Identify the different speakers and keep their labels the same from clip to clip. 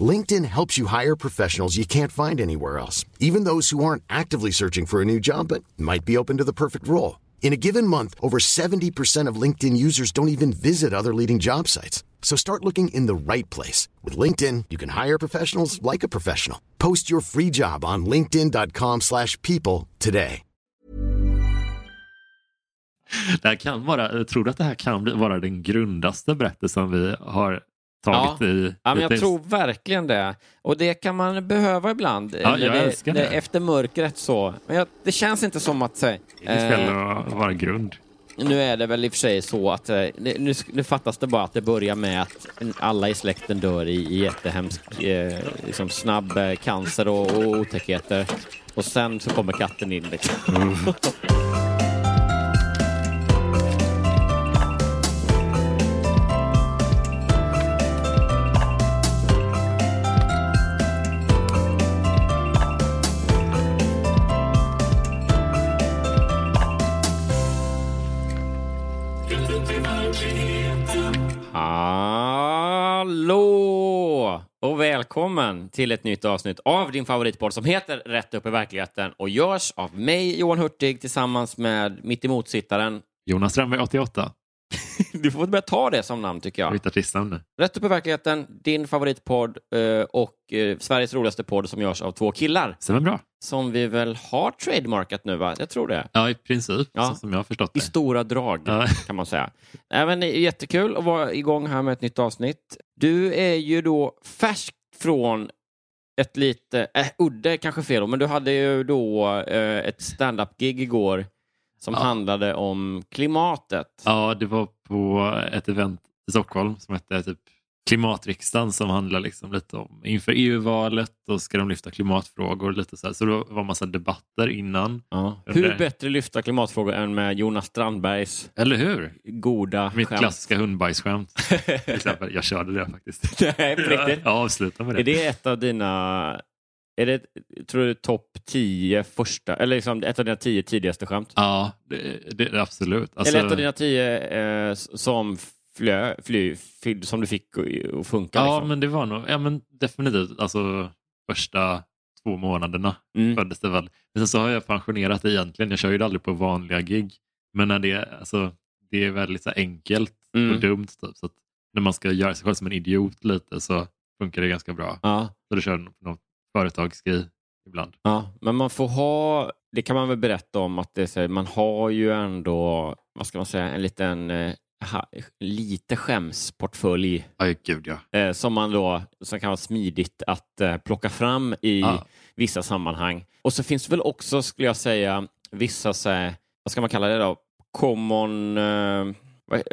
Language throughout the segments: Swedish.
Speaker 1: LinkedIn helps you hire professionals you can't find anywhere else, even those who aren't actively searching for a new job but might be open to the perfect role. In a given month, over 70% of LinkedIn users don't even visit other leading job sites. So start looking in the right place. With LinkedIn, you can hire professionals like a professional. Post your free job on linkedin.com slash people today.
Speaker 2: Det kan vara, tror du att det här kan vara den grundaste berättelsen vi har tagit
Speaker 3: Ja.
Speaker 2: i
Speaker 3: Ja, men jag tror verkligen det. Och det kan man behöva ibland.
Speaker 2: Ja, jag
Speaker 3: det,
Speaker 2: älskar det.
Speaker 3: Efter mörkret så. Men jag, det känns inte som att... så,
Speaker 2: Det är
Speaker 3: eh,
Speaker 2: vara grund.
Speaker 3: Nu är det väl i och för sig så att eh, det- nu, nu fattas det bara att det börjar med att alla i släkten dör i, i jättehemsk, eh, liksom snabb eh, cancer och, och otäckheter. Och sen så kommer katten in liksom.
Speaker 2: Mm.
Speaker 3: välkommen till ett nytt avsnitt av din favoritpodd som heter Rätt upp i verkligheten och görs av mig, Johan Hurtig, tillsammans med mittemot-sittaren.
Speaker 2: Jonas Strömberg 88.
Speaker 3: Du får börja ta det som namn tycker jag.
Speaker 2: Mitt artistnamn nu.
Speaker 3: Rätt upp i verkligheten, din favoritpodd eh, och eh, Sveriges roligaste podd som görs av två killar.
Speaker 2: Stämmer bra.
Speaker 3: Som vi väl har trademarkat nu, va? Jag tror det.
Speaker 2: Ja, i princip.
Speaker 3: Ja.
Speaker 2: Så som jag har förstått
Speaker 3: I
Speaker 2: det.
Speaker 3: stora drag,
Speaker 2: Ja.
Speaker 3: kan man säga. Även jättekul att vara igång här med ett nytt avsnitt. Du är ju då färsk från ett lite, äh, udda kanske fel men du hade ju då eh, ett stand-up-gig igår som
Speaker 2: Ja.
Speaker 3: handlade om klimatet.
Speaker 2: Ja, det var på ett event i Stockholm som hette typ Klimatriksdagen som handlar liksom lite om inför EU-valet och ska de lyfta klimatfrågor och lite så här. Så det var massa debatter innan.
Speaker 3: Ja. Hur bättre lyfta klimatfrågor än med Jonas Strandbergs
Speaker 2: Eller hur?
Speaker 3: goda
Speaker 2: Mitt
Speaker 3: skämt?
Speaker 2: klassiska hundbajsskämt. Jag körde det faktiskt.
Speaker 3: Nej, på riktigt.
Speaker 2: Jag avslutar med det.
Speaker 3: Är det ett av dina, är det, tror du, topp tio första, eller liksom ett av dina tio tidigaste skämt?
Speaker 2: Ja, det, det, absolut. Alltså,
Speaker 3: eller ett av dina tio eh, som flö, fly, fly, som du fick att- funka?
Speaker 2: Ja,
Speaker 3: liksom?
Speaker 2: men det var nog ja, men definitivt alltså, första två månaderna
Speaker 3: Mm.
Speaker 2: föddes det väl. Men sen så har jag pensionerat det egentligen. Jag kör ju aldrig på vanliga gig. Men när det, alltså, det är väldigt så enkelt
Speaker 3: Mm.
Speaker 2: och dumt. Typ. Så när man ska göra sig själv som en idiot lite så funkar det ganska bra.
Speaker 3: Ja,
Speaker 2: Så då kör någon företagsgrej ibland.
Speaker 3: ja, men man får ha, det kan man väl berätta om, att det så, man har ju ändå, vad ska man säga, en liten, eh, ha, lite skämsportfölj
Speaker 2: Aj, gud ja.
Speaker 3: eh, som man då, som kan vara smidigt att eh, plocka fram i
Speaker 2: Ja.
Speaker 3: vissa sammanhang. Och så finns det väl också, skulle jag säga, vissa, så här, vad ska man kalla det då, common, eh,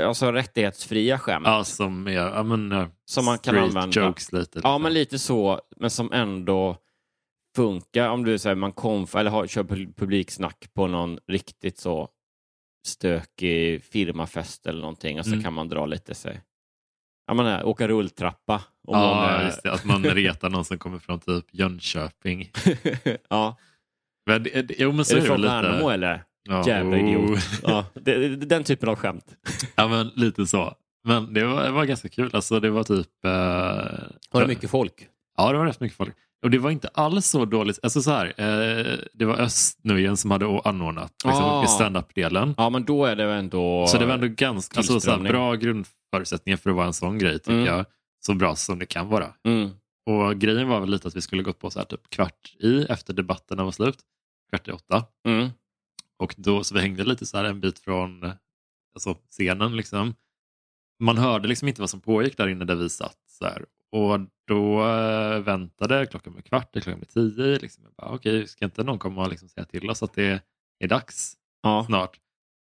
Speaker 3: alltså rättighetsfria skämt.
Speaker 2: Ja, som är ja, men,
Speaker 3: Som man kan använda.
Speaker 2: jokes lite.
Speaker 3: Ja,
Speaker 2: liksom.
Speaker 3: men lite så, men som ändå funkar om du säger man konf eller har, kör pu- publiksnack på någon riktigt så stökig firmafest eller någonting och så
Speaker 2: Mm.
Speaker 3: kan man dra lite sig. Ja, man åka rulltrappa. Om
Speaker 2: Ja,
Speaker 3: någon är-
Speaker 2: just det, att man retar någon som kommer från typ Jönköping.
Speaker 3: ja.
Speaker 2: Men, jo, men så
Speaker 3: Är
Speaker 2: är det
Speaker 3: från
Speaker 2: lite...
Speaker 3: Värnamo eller?
Speaker 2: Ja,
Speaker 3: Jävla
Speaker 2: oh.
Speaker 3: idiot. Ja, det, det- den typen av skämt.
Speaker 2: Ja, men lite så. Men det var, det var ganska kul. Alltså, det var typ... Eh,
Speaker 3: Var det mycket folk?
Speaker 2: Ja, det var rätt mycket folk. Och det var inte alls så dåligt. Alltså så här, eh, det var Östnöjen som hade anordnat liksom,
Speaker 3: Ah.
Speaker 2: stand-up-delen.
Speaker 3: Ja, men då är det ändå...
Speaker 2: Så det var ändå ganska alltså, så här, bra grundförutsättningar för att vara en sån grej tycker
Speaker 3: Mm.
Speaker 2: jag. Så bra som det kan vara.
Speaker 3: Mm.
Speaker 2: Och grejen var väl lite att vi skulle gått på så här typ kvart i efter debatterna var slut. Kvart i åtta.
Speaker 3: Mm.
Speaker 2: Och då, så vi hängde lite så här en bit från alltså, scenen. Liksom. Man hörde liksom inte vad som pågick där inne där vi satt. Så här. Och då eh, väntade klockan med kvart, klockan med tio. Liksom. Jag bara, Okej, ska inte någon komma och liksom säga till oss att det är dags
Speaker 3: Ja.
Speaker 2: snart?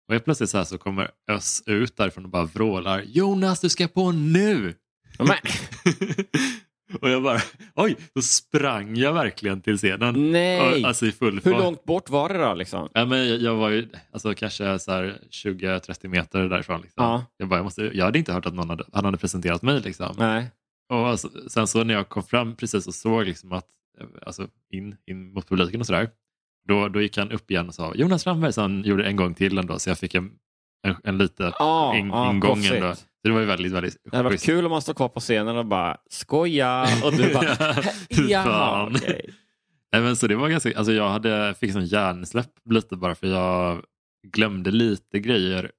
Speaker 2: Och helt plötsligt så, här så kommer Öss ut därifrån och bara vrålar Jonas, du ska på nu!
Speaker 3: Men,
Speaker 2: och jag bara, oj, då sprang jag verkligen till scenen.
Speaker 3: nej!
Speaker 2: Och, Alltså i full
Speaker 3: Hur långt bort var det då? Liksom?
Speaker 2: Ja, men jag, jag var ju alltså, kanske så här 20-30 meter därifrån. Liksom.
Speaker 3: Ja.
Speaker 2: Jag, bara, jag, måste, jag hade inte hört att någon hade, han hade presenterat mig. Liksom.
Speaker 3: Nej.
Speaker 2: Och alltså, sen så när jag kom fram precis och såg liksom att, eh, alltså, in, in mot publiken och sådär. Då, då gick han upp igen och sa Jonas Strandberg, så han gjorde en gång till ändå. Så jag fick en, en, en lite
Speaker 3: Ja,
Speaker 2: in,
Speaker 3: ja,
Speaker 2: ingång ändå. Så det var ju väldigt, väldigt
Speaker 3: Det hade varit kul om man står kvar på scenen och bara skoja och du bara
Speaker 2: fan.
Speaker 3: okej.
Speaker 2: Nej, men så det var ganska, alltså jag hade, fick sån hjärnsläpp lite bara för jag glömde lite grejer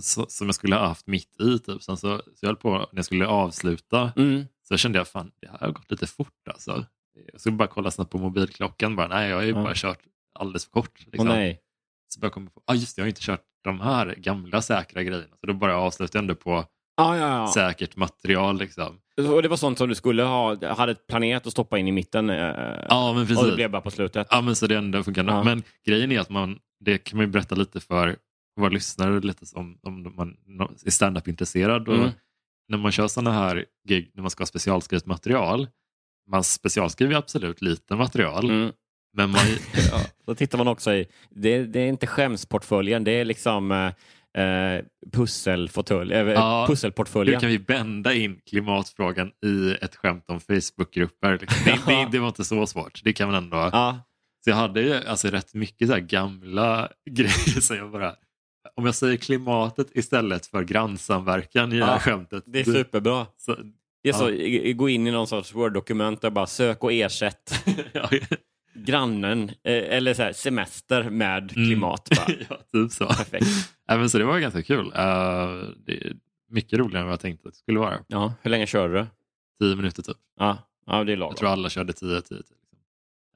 Speaker 2: så, som jag skulle ha haft mitt i. Typ. Sen så, så jag höll på, när jag skulle avsluta
Speaker 3: Mm.
Speaker 2: så kände jag fan det här har gått lite fort alltså. Jag skulle bara kolla snabbt på mobilklockan. Bara, nej, jag har ju
Speaker 3: Ja.
Speaker 2: bara kört alldeles för kort. Liksom.
Speaker 3: nej.
Speaker 2: Så jag på, ah, just det, jag har inte kört de här gamla säkra grejerna. Så då bara avslutade jag ändå på
Speaker 3: Ja, ja, ja.
Speaker 2: säkert material. Liksom.
Speaker 3: Och det var sånt som du skulle ha, hade planerat att stoppa in i mitten eh,
Speaker 2: Ja, men
Speaker 3: och
Speaker 2: precis.
Speaker 3: det blev bara på slutet.
Speaker 2: Ja, men så det ändå funkar.
Speaker 3: Ja.
Speaker 2: Men grejen är att man, det kan man ju berätta lite för våra lyssnare lite om, om man är stand-up-intresserad. Och
Speaker 3: Mm.
Speaker 2: När man kör sådana här gig, när man ska ha specialskrivet material, man specialskriver absolut lite material,
Speaker 3: Mm.
Speaker 2: men man,
Speaker 3: Ja. Då tittar man också i, det, det är inte skämsportföljen, det är liksom eh, eh, pusselfåtölj, eh,
Speaker 2: Ja, hur
Speaker 3: pusselportföljen.
Speaker 2: kan vi bända in klimatfrågan i ett skämt om Facebookgrupper? Liksom? Det, det, det var inte så svårt. Det kan man ändå.
Speaker 3: Ja,
Speaker 2: Så jag hade ju alltså rätt mycket så gamla grejer som jag bara... Om jag säger klimatet istället för grannsamverkan i det här
Speaker 3: Ja,
Speaker 2: skämtet.
Speaker 3: det är superbra.
Speaker 2: Så,
Speaker 3: Det är
Speaker 2: Ja.
Speaker 3: så, gå in i någon sorts Word-dokument och bara sök och ersätt
Speaker 2: ja,
Speaker 3: grannen, eh, eller så här, semester med
Speaker 2: Mm.
Speaker 3: klimat. Bara.
Speaker 2: ja, typ så.
Speaker 3: Perfekt.
Speaker 2: Ja, men så det var ganska kul. Uh, det är mycket roligare än vad jag tänkte att det skulle vara.
Speaker 3: Ja, hur länge körde du?
Speaker 2: Tio minuter typ.
Speaker 3: Ja, ja det är lagom.
Speaker 2: Jag tror alla körde tio, tio. Eh,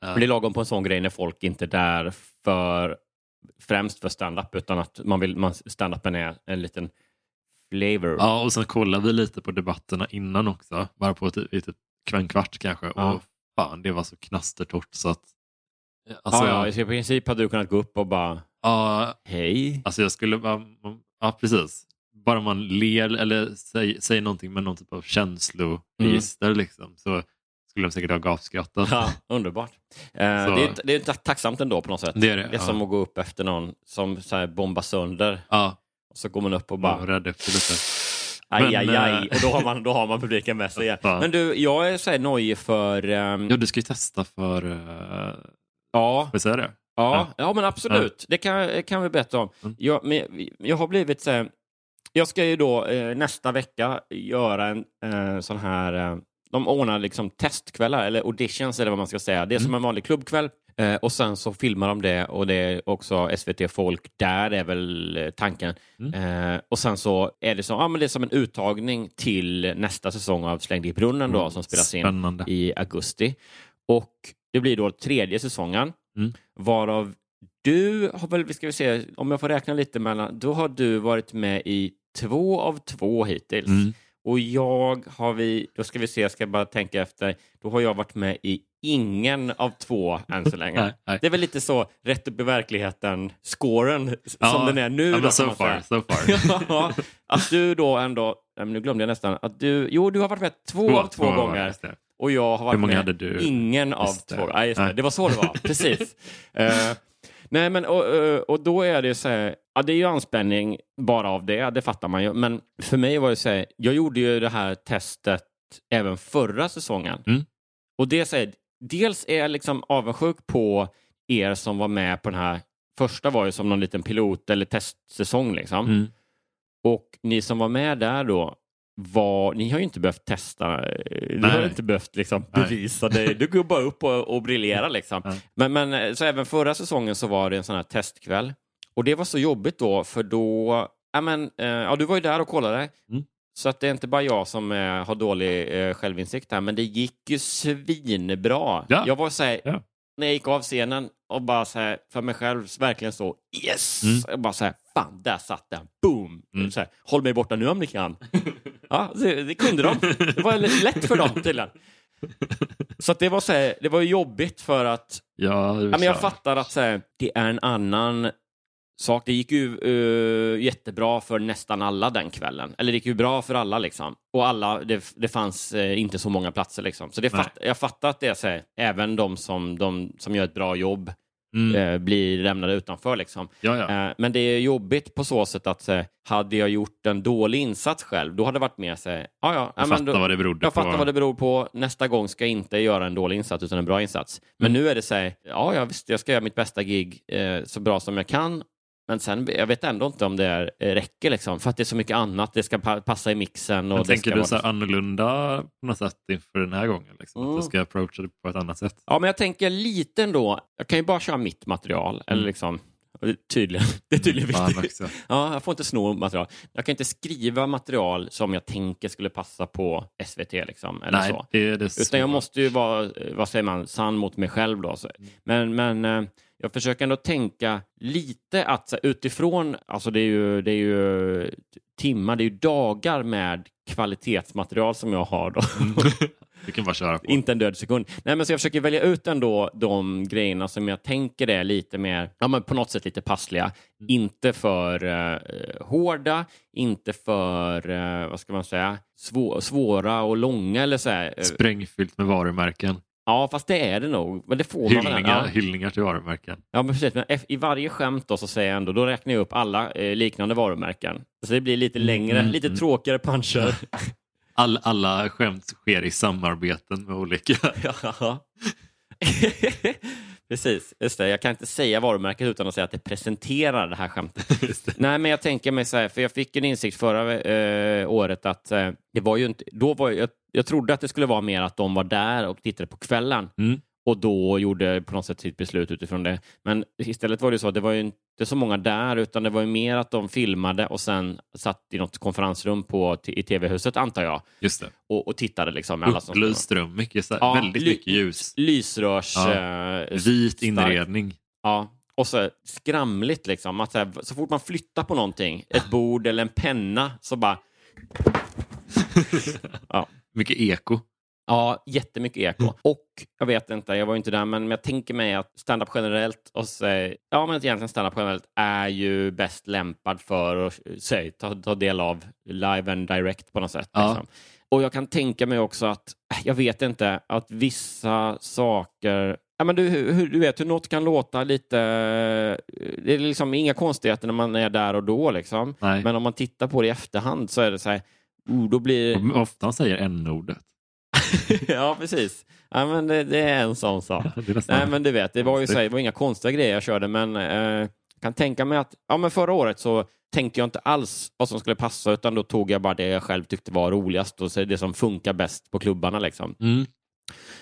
Speaker 3: Men det är lagom på en sån grej när folk inte är där för främst för stand-up utan att man vill, man, stand-upen är en liten flavor.
Speaker 2: Ja, och sen kollade vi lite på debatterna innan också. Bara på typ, typ en kvart kanske.
Speaker 3: Ja.
Speaker 2: Och fan, det var så knastertorrt så att... Alltså,
Speaker 3: ja, ja, i princip hade du kunnat gå upp och bara
Speaker 2: ja,
Speaker 3: hej.
Speaker 2: Alltså jag skulle bara, ja precis. Bara man ler eller säger, säger någonting med någon typ av känsloregister liksom, så skulle de säkert ha gapskrattat.
Speaker 3: Ja, underbart. Eh, det, är, det är ta- tacksamt ändå på något sätt.
Speaker 2: Det är det.
Speaker 3: Det är
Speaker 2: ja.
Speaker 3: som att gå upp efter någon som så här, bombar sönder
Speaker 2: ja,
Speaker 3: och så går man upp och
Speaker 2: bara upp det lite.
Speaker 3: aj,
Speaker 2: Men,
Speaker 3: aj, aj.
Speaker 2: eh,
Speaker 3: Och då har man, då har man publiken med sig igen.
Speaker 2: Ja.
Speaker 3: Men du, jag är så här nojig för... ehm,
Speaker 2: Ja, du ska ju testa för, uh,
Speaker 3: ja,
Speaker 2: får jag säga det?
Speaker 3: Ja, ja men absolut. Det kan, kan vi berätta om.
Speaker 2: Mm.
Speaker 3: Jag, men, jag har blivit så här, Jag ska ju då eh, nästa vecka göra en eh, sån här... De ordnar liksom testkvällar, eller auditions eller vad man ska säga. Det är
Speaker 2: Mm.
Speaker 3: som en vanlig klubbkväll. Eh, och sen så filmar de det och det är också SVT Folk där, är väl eh, tanken.
Speaker 2: Mm.
Speaker 3: Eh, och sen så är det, så, ja, men det är som en uttagning till nästa säsong av Släng dig i brunnen då, som spelas in
Speaker 2: Spännande.
Speaker 3: i augusti. Och det blir då tredje säsongen,
Speaker 2: Mm.
Speaker 3: varav du har väl, ska vi se, om jag får räkna lite mellan, då har du varit med i två av två hittills. Och jag har vi, då ska vi se, jag ska bara tänka efter, då har jag varit med i ingen av två än så länge.
Speaker 2: Nej, nej.
Speaker 3: Det är väl lite så, rätt upp i verkligheten, scoren
Speaker 2: Ja,
Speaker 3: som den är nu.
Speaker 2: ja,
Speaker 3: då,
Speaker 2: so far, so far.
Speaker 3: ja, att du då ändå, nu glömde jag nästan, att du, jo du har varit med två, av två, gånger.
Speaker 2: just det.
Speaker 3: Och jag har varit med ingen av
Speaker 2: Just det.
Speaker 3: två. Ja, just det. Det var så det var, precis. Eh, nej, men och, eh, och då är det så här, ja, det är ju anspänning bara av det, det fattar man ju. Men för mig var det så här, jag gjorde ju det här testet även förra säsongen.
Speaker 2: Mm.
Speaker 3: Och det är så här, dels är jag liksom avundsjuk på er som var med på den här, första var ju som någon liten pilot eller testsäsong liksom.
Speaker 2: Mm.
Speaker 3: Och ni som var med där då, var, ni har ju inte behövt testa, eh, ni
Speaker 2: Nej.
Speaker 3: har inte behövt liksom,
Speaker 2: Nej.
Speaker 3: bevisa det. Du går bara upp och, och briljerar. Liksom.
Speaker 2: Ja.
Speaker 3: Men, men eh, så även förra säsongen så var det en sån här testkväll. Och det var så jobbigt då, för då... Ja, men, eh, ja, du var ju där och kollade.
Speaker 2: Mm.
Speaker 3: Så att det är inte bara jag som eh, har dålig eh, självinsikt här, men det gick ju svinbra.
Speaker 2: Ja.
Speaker 3: Jag var så här,
Speaker 2: Ja.
Speaker 3: när jag gick av scenen och bara så här, för mig själv verkligen så yes!
Speaker 2: Mm.
Speaker 3: Jag bara så här, fan, där satt den. Boom!
Speaker 2: Mm.
Speaker 3: Så här, Håll mig borta nu om ni kan. ja, det, det kunde de. Det var lätt för dem tydligen. Så att det var så här, det var jobbigt för att
Speaker 2: Ja,
Speaker 3: Ja, men jag fattar att så här, det är en annan sak. Det gick ju eh, jättebra för nästan alla den kvällen. Eller det gick ju bra för alla liksom. Och alla, det, det fanns eh, inte så många platser liksom. Så det fatt, jag fattar att det är så här, även de som, de som gör ett bra jobb
Speaker 2: Mm.
Speaker 3: eh, blir lämnade utanför liksom.
Speaker 2: Ja, ja.
Speaker 3: Eh, men det är jobbigt på så sätt att eh, hade jag gjort en dålig insats själv, då hade det varit mer så ja, ja, ja,
Speaker 2: Jag fattar vad det berodde
Speaker 3: jag
Speaker 2: på.
Speaker 3: fattar vad det beror på. Nästa gång ska jag inte göra en dålig insats utan en bra insats. Men
Speaker 2: Mm.
Speaker 3: nu är det så här, ja, ja visst, jag ska göra mitt bästa gig eh, så bra som jag kan. Men sen, jag vet ändå inte om det är, eh, räcker liksom, för att det är så mycket annat. Det ska pa passa i mixen. Och
Speaker 2: Men tänker du
Speaker 3: vara...
Speaker 2: så här annorlunda på något sätt inför den här gången? Liksom? Att
Speaker 3: Mm.
Speaker 2: du ska approacha det på ett annat sätt?
Speaker 3: Ja, men jag tänker lite ändå. Jag kan ju bara köra mitt material. Eller
Speaker 2: Mm.
Speaker 3: liksom, tydligen. Det är tydligen
Speaker 2: Fan
Speaker 3: viktigt. Ja, jag får inte sno material. Jag kan inte skriva material som jag tänker skulle passa på SVT. Liksom, eller
Speaker 2: Nej,
Speaker 3: så.
Speaker 2: det är det
Speaker 3: Utan jag måste ju vara, eh, vad säger man, sann mot mig själv. Då. Så- Men, men eh, jag försöker ändå tänka lite att utifrån, alltså det är ju, det är ju timmar, det är ju dagar med kvalitetsmaterial som jag har. Då.
Speaker 2: Du kan bara köra på.
Speaker 3: Inte en död sekund. Nej, men så jag försöker välja ut ändå de grejerna som jag tänker är lite mer, ja men på något sätt lite passliga. Inte för eh, hårda, inte för, eh, vad ska man säga, svå svåra och långa eller så här. Eh,
Speaker 2: Sprängfyllt med varumärken.
Speaker 3: Ja, fast det är det nog. Men det får man.
Speaker 2: Hyllningar,
Speaker 3: Ja.
Speaker 2: hyllningar till varumärken.
Speaker 3: ja, men precis. Men i varje skämt då så säger jag ändå, då räknar jag upp alla eh, liknande varumärken. Så det blir lite längre,
Speaker 2: mm,
Speaker 3: lite
Speaker 2: mm.
Speaker 3: tråkigare puncher.
Speaker 2: All, alla skämt sker i samarbeten med olika...
Speaker 3: Ja. Precis, just det. Jag kan inte säga varumärket utan att säga att det presenterar det här skämtet.
Speaker 2: Det.
Speaker 3: Nej, men jag tänker mig så här, för jag fick en insikt förra eh, året att eh, det var ju inte, då var jag, jag trodde att det skulle vara mer att de var där och tittade på kvällen
Speaker 2: Mm.
Speaker 3: Och då gjorde på något sätt sitt beslut utifrån det. Men istället var det så att det var ju inte så många där utan det var ju mer att de filmade och sen satt i något konferensrum på, i tv-huset antar jag
Speaker 2: Just det.
Speaker 3: och, och tittade liksom. med alla som-
Speaker 2: Upplyst rum, mycket, så
Speaker 3: Ja,
Speaker 2: väldigt
Speaker 3: ly-
Speaker 2: mycket ljus.
Speaker 3: Lysrörs...
Speaker 2: Ja.
Speaker 3: eh,
Speaker 2: Vit inredning.
Speaker 3: Ja. Och så skramligt liksom. Att så, här, så fort man flyttar på någonting, ett bord eller en penna, så bara... ja.
Speaker 2: Mycket eko.
Speaker 3: Ja, jättemycket eko. Och jag vet inte, jag var inte där, men jag tänker mig att stand-up generellt, och så, ja men egentligen stand-up generellt är ju bäst lämpad för att säg, ta, ta del av live and direct på något sätt.
Speaker 2: Ja.
Speaker 3: Liksom. Och jag kan tänka mig också att, jag vet inte, att vissa saker Ja, men du, hur, du vet hur något kan låta lite... Det är liksom inga konstigheter när man är där och då. Liksom.
Speaker 2: Nej.
Speaker 3: Men om man tittar på det i efterhand så är det så här... Oh, då blir...
Speaker 2: Ofta säger n-ordet.
Speaker 3: ja, precis. Ja, men det, det är en sån sak. Nej, men du vet, det var ju så det var inga konstiga grejer jag körde, men eh, kan tänka mig att ja, men förra året så tänkte jag inte alls vad som skulle passa, utan då tog jag bara det jag själv tyckte var roligast och så det som funkar bäst på klubbarna. Liksom.
Speaker 2: Mm.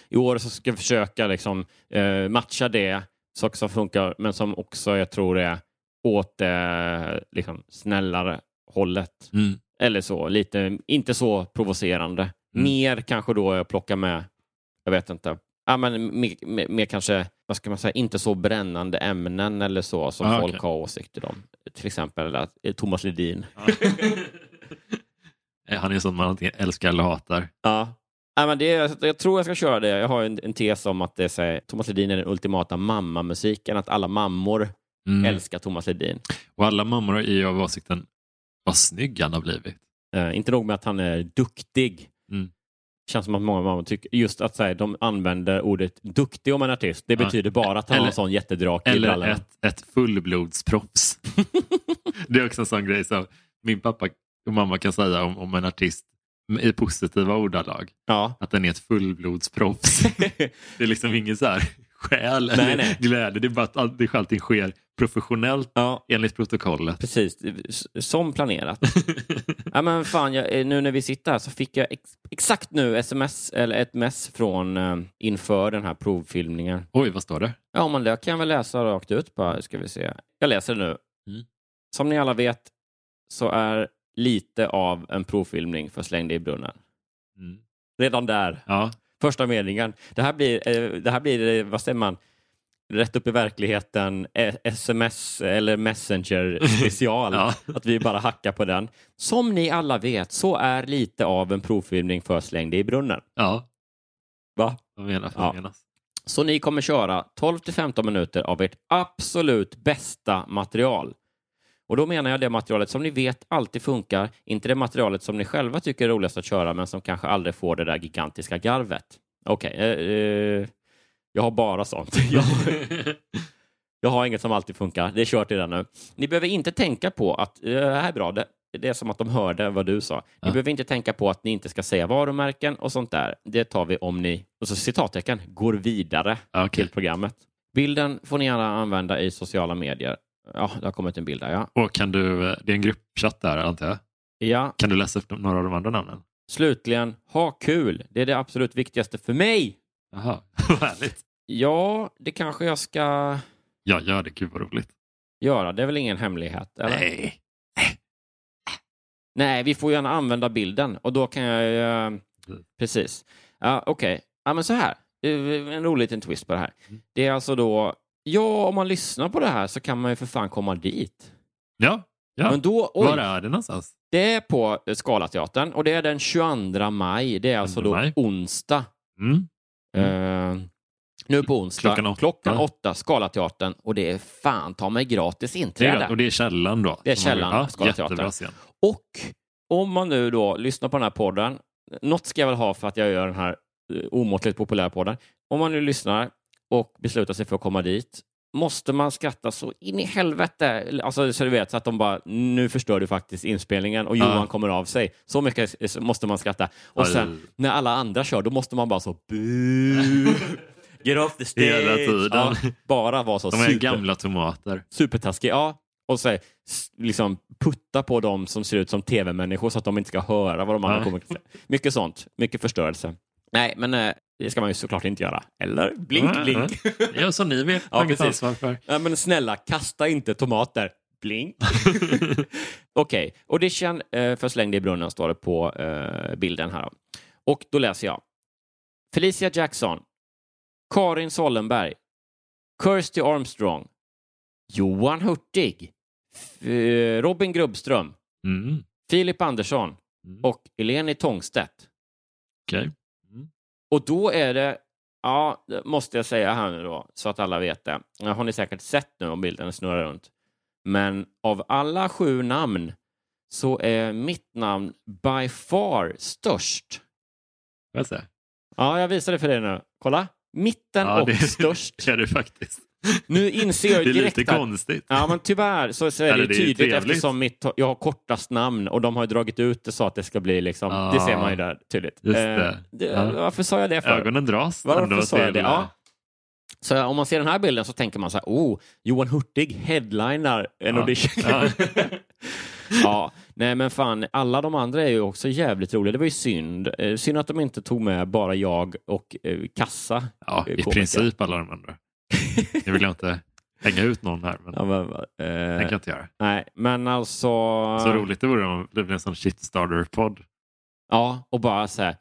Speaker 3: I år så ska jag försöka liksom, eh, matcha det, saker som funkar, men som också jag tror är åt det liksom, snällare hållet.
Speaker 2: Mm.
Speaker 3: Eller så, lite, inte så provocerande.
Speaker 2: Mm.
Speaker 3: Mer kanske då jag plockar med, jag vet inte, ja, men mer, mer, mer kanske, vad ska man säga, inte så brännande ämnen eller så som
Speaker 2: Ah,
Speaker 3: folk
Speaker 2: okej.
Speaker 3: har åsikter om. Till exempel att, eh, Thomas Ledin.
Speaker 2: Han är sån man antingen älskar eller hatar.
Speaker 3: Ja. Ja, men det, är- jag tror jag ska köra det. Jag har en, en tes om att det är, så här, Thomas Ledin är den ultimata mammamusiken, att alla mammor
Speaker 2: Mm.
Speaker 3: älskar Thomas Ledin.
Speaker 2: Och alla mammor är ju av åsikten vad snygg han har blivit.
Speaker 3: Eh, inte nog med att han är duktig. Känns som att många mammor tycker just att så här, de använder ordet duktig om en artist. Det
Speaker 2: Ja.
Speaker 3: betyder bara att han har
Speaker 2: Eller-
Speaker 3: en sån jättedrake i
Speaker 2: Eller
Speaker 3: brallorna.
Speaker 2: ett, ett fullblodsproffs. det är också en sån grej som min pappa och mamma kan säga om, om en artist i positiva ordalag.
Speaker 3: Ja.
Speaker 2: Att den är ett fullblodsproffs. det är liksom ingen så här själ
Speaker 3: Nej,
Speaker 2: eller
Speaker 3: nej.
Speaker 2: glädje. Det är bara att all- det- allting sker professionellt
Speaker 3: Ja,
Speaker 2: enligt protokollet.
Speaker 3: precis. Som planerat. ja, men fan, jag, nu när vi sitter här så fick jag ex exakt nu sms eller ett mess från eh, inför den här provfilmningen.
Speaker 2: Oj, vad står det?
Speaker 3: Ja, men det kan jag väl läsa rakt ut bara, ska vi se. Jag läser det nu.
Speaker 2: Mm.
Speaker 3: Som ni alla vet så är lite av en provfilmning för Släng dig i brunnen.
Speaker 2: Mm.
Speaker 3: Redan där,
Speaker 2: Ja,
Speaker 3: första meningen. Det här blir, eh, det här blir eh, vad säger man, rätt upp i verkligheten, eh, sms eller messenger special.
Speaker 2: Ja.
Speaker 3: Att vi bara hackar på den. Som ni alla vet så är lite av en provfilmning för Släng i brunnen.
Speaker 2: ja.
Speaker 3: Va?
Speaker 2: Vad menas?
Speaker 3: Ja.
Speaker 2: Menas?
Speaker 3: Så ni kommer köra 12 till 15 minuter av ert absolut bästa material. Och då menar jag det materialet som ni vet alltid funkar, inte det materialet som ni själva tycker är roligast att köra men som kanske aldrig får det där gigantiska garvet. Okej, eh, eh, jag har bara sånt. Jag, har inget som alltid funkar. Det är kört redan nu. Ni behöver inte tänka på att, eh, det här är bra, det, det är som att de hörde vad du sa. Ni
Speaker 2: Ja.
Speaker 3: behöver inte tänka på att ni inte ska säga varumärken och sånt där. Det tar vi om ni, och så citattecken, går vidare
Speaker 2: okej.
Speaker 3: till programmet. Bilden får ni gärna använda i sociala medier. Ja, det har kommit en bild där, ja.
Speaker 2: Och kan du, det är en gruppchatt där antar jag.
Speaker 3: Ja,
Speaker 2: Kan du läsa upp några av de andra namnen?
Speaker 3: slutligen, ha kul. Det är det absolut viktigaste för mig.
Speaker 2: Jaha, härligt.
Speaker 3: Ja, det kanske jag ska
Speaker 2: Ja, gör det. Gud vad roligt.
Speaker 3: göra. Det är väl ingen hemlighet? Eller?
Speaker 2: Nej.
Speaker 3: Nej, vi får gärna använda bilden och då kan jag... eh,
Speaker 2: Mm.
Speaker 3: precis. Ja, Okej, ja, men så här. En rolig liten twist på det här.
Speaker 2: Mm.
Speaker 3: Det är alltså då... Ja, om man lyssnar på det här så kan man ju för fan komma dit.
Speaker 2: Ja, ja.
Speaker 3: Men då... Oj,
Speaker 2: Var är det någonstans?
Speaker 3: det är på Scalateatern och det är den 22 maj. Det är alltså
Speaker 2: 22
Speaker 3: då
Speaker 2: maj.
Speaker 3: onsdag.
Speaker 2: Mm.
Speaker 3: Eh, nu på onsdag.
Speaker 2: Klockan åtta.
Speaker 3: Klockan åtta, Scalateatern. Och det är fan ta mig gratis inträde.
Speaker 2: och det är källan då?
Speaker 3: Det är Källan,
Speaker 2: Ja,
Speaker 3: Skalateatern. Och om man nu då lyssnar på den här podden, något ska jag väl ha för att jag gör den här eh, omåttligt populära podden. Om man nu lyssnar och beslutar sig för att komma dit, måste man skratta så in i helvete, alltså så du vet, så att de bara, nu förstör du faktiskt inspelningen och Johan
Speaker 2: Ja.
Speaker 3: kommer av sig. Så mycket måste man skratta. Och sen när alla andra kör, då måste man bara så, bu, get off the stage.
Speaker 2: Hela tiden.
Speaker 3: Ja, bara vara så
Speaker 2: De är
Speaker 3: super
Speaker 2: gamla tomater.
Speaker 3: supertaskig. Ja, och så här, liksom putta på dem som ser ut som tv-människor så att de inte ska höra vad de andra
Speaker 2: Ja.
Speaker 3: komikerna säger. Mycket sånt. Mycket förstörelse. Nej, men eh, det ska man ju såklart inte göra. Eller? Blink,
Speaker 2: Ja,
Speaker 3: blink.
Speaker 2: Gör som ni vill.
Speaker 3: Ja, precis.
Speaker 2: för.
Speaker 3: Ja, men snälla, kasta inte tomater. Blink. Okej, audition eh, för Släng dig i brunnen står det på eh, bilden här. Och då läser jag. Felicia Jackson, Karin Sollenberg, Kirsty Armstrong, Johan Hurtig, eh, Robin Grubbström,
Speaker 2: Mm.
Speaker 3: Filip Andersson
Speaker 2: Mm.
Speaker 3: och Eleni Tångstedt.
Speaker 2: Okej.
Speaker 3: Och då är det, ja, måste jag säga här nu då, så att alla vet det. Ja, Har ni säkert sett nu om bilden snurrar runt. Men av alla sju namn så är mitt namn by far störst.
Speaker 2: Se?
Speaker 3: Ja, jag visar det för dig nu. Kolla. Mitten
Speaker 2: Ja,
Speaker 3: och
Speaker 2: det-
Speaker 3: störst.
Speaker 2: Det är det faktiskt.
Speaker 3: Nu inser jag
Speaker 2: Det är
Speaker 3: direkt
Speaker 2: lite
Speaker 3: att
Speaker 2: konstigt.
Speaker 3: Ja, men tyvärr så, så är det,
Speaker 2: Eller
Speaker 3: ju
Speaker 2: det är
Speaker 3: tydligt
Speaker 2: trevligt.
Speaker 3: eftersom mitt, jag har kortast namn och de har ju dragit ut det så att det ska bli liksom,
Speaker 2: Ah,
Speaker 3: det ser man ju där tydligt.
Speaker 2: just
Speaker 3: Eh,
Speaker 2: det. Ja.
Speaker 3: Varför sa jag det för?
Speaker 2: Ögonen dras
Speaker 3: Varför sa jag det? Ja. Så om man ser den här bilden så tänker man så här, oh, Johan Hurtig headlinar en
Speaker 2: Ja.
Speaker 3: audition.
Speaker 2: Ja.
Speaker 3: ja, nej men fan, alla de andra är ju också jävligt roliga. Det var ju synd. Eh, synd att de inte tog med bara jag och eh, Kassa.
Speaker 2: Ja,
Speaker 3: eh,
Speaker 2: i princip alla de andra. Jag vill inte hänga ut någon här, men
Speaker 3: Ja, men, eh,
Speaker 2: kan jag inte göra.
Speaker 3: nej, men alltså...
Speaker 2: Så roligt det vore om det blev en sån shitstarter-podd.
Speaker 3: Ja, och bara så här.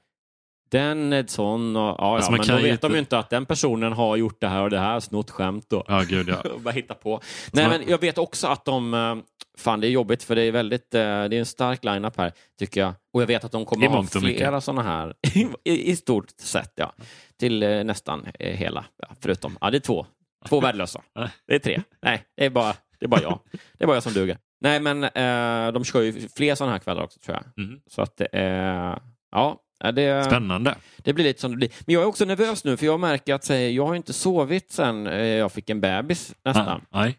Speaker 3: Den är sån och ja,
Speaker 2: Alltså,
Speaker 3: ja men då vet de
Speaker 2: inte-
Speaker 3: ju inte att den personen har gjort det här och det här, snott skämt och,
Speaker 2: Ja, gud ja.
Speaker 3: och bara hitta på. Nej,
Speaker 2: man-
Speaker 3: men jag vet också att de, eh, fan det är jobbigt för det är väldigt, eh, det är en stark line-up här tycker jag. Och jag vet att de kommer ha flera sådana här, i, i stort sett ja. Till eh, nästan hela, ja, förutom, ja det är två, två värdelösa. Det är tre, nej det är bara, det är bara jag. Det är bara jag som duger. Nej men eh, de kör ju fler sådana här kvällar också tror jag.
Speaker 2: Mhm.
Speaker 3: Så att det är, ja. Det,
Speaker 2: Spännande.
Speaker 3: det blir lite som det blir. Men jag är också nervös nu, för jag märker att eh, jag har inte sovit sen eh, jag fick en bebis nästan.
Speaker 2: Nej.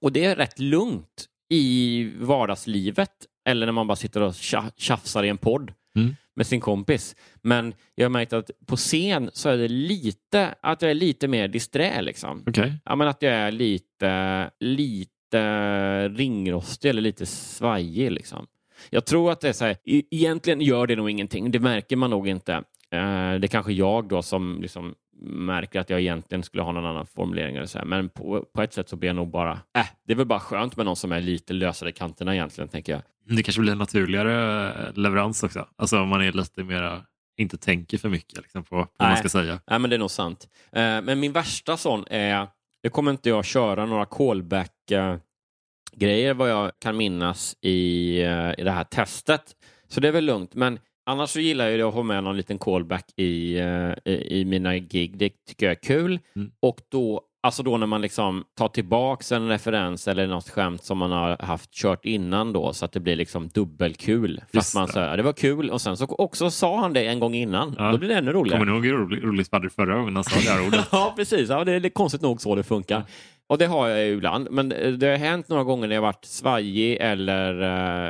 Speaker 3: Och det är rätt lugnt i vardagslivet, eller när man bara sitter och tja- tjafsar i en podd.
Speaker 2: Mm.
Speaker 3: Med sin kompis. Men jag har märkt att på scen så är det lite, att jag är lite mer disträ liksom.
Speaker 2: Okej.
Speaker 3: Ja, men att jag är lite, lite ringrostig eller lite svajig liksom. Jag tror att det är så här, e- egentligen gör det nog ingenting, det märker man nog inte. Eh, det är kanske jag då som liksom märker att jag egentligen skulle ha någon annan formulering eller så här. men på, på ett sätt så blir jag nog bara, äh, det är väl bara skönt med någon som är lite lösare i kanterna egentligen, tänker jag.
Speaker 2: Det kanske blir en naturligare eh, leverans också. Alltså om man är lite mera, inte tänker för mycket liksom, på vad man ska säga.
Speaker 3: Nej, men det är nog sant. Eh, men min värsta sån är, det kommer inte jag köra några callback-grejer vad jag kan minnas i, eh, i det här testet. Så det är väl lugnt. Men annars så gillar jag att ha med någon liten callback i, eh, i, i mina gig. Det tycker jag är kul.
Speaker 2: Mm.
Speaker 3: Och då, alltså då när man liksom tar tillbaks en referens eller något skämt som man har haft kört innan då så att det blir liksom dubbelkul.
Speaker 2: Just
Speaker 3: man säger det var kul och sen så också sa han det en gång innan.
Speaker 2: Ja.
Speaker 3: Då blir det ännu roligare.
Speaker 2: Kommer du ihåg hur roligt, roligt var det förra gången han sa det här ordet?
Speaker 3: Ja, precis. Ja, det är konstigt nog så det funkar. Och det har jag ju ibland. Men eh, det har hänt några gånger när jag varit svajig eller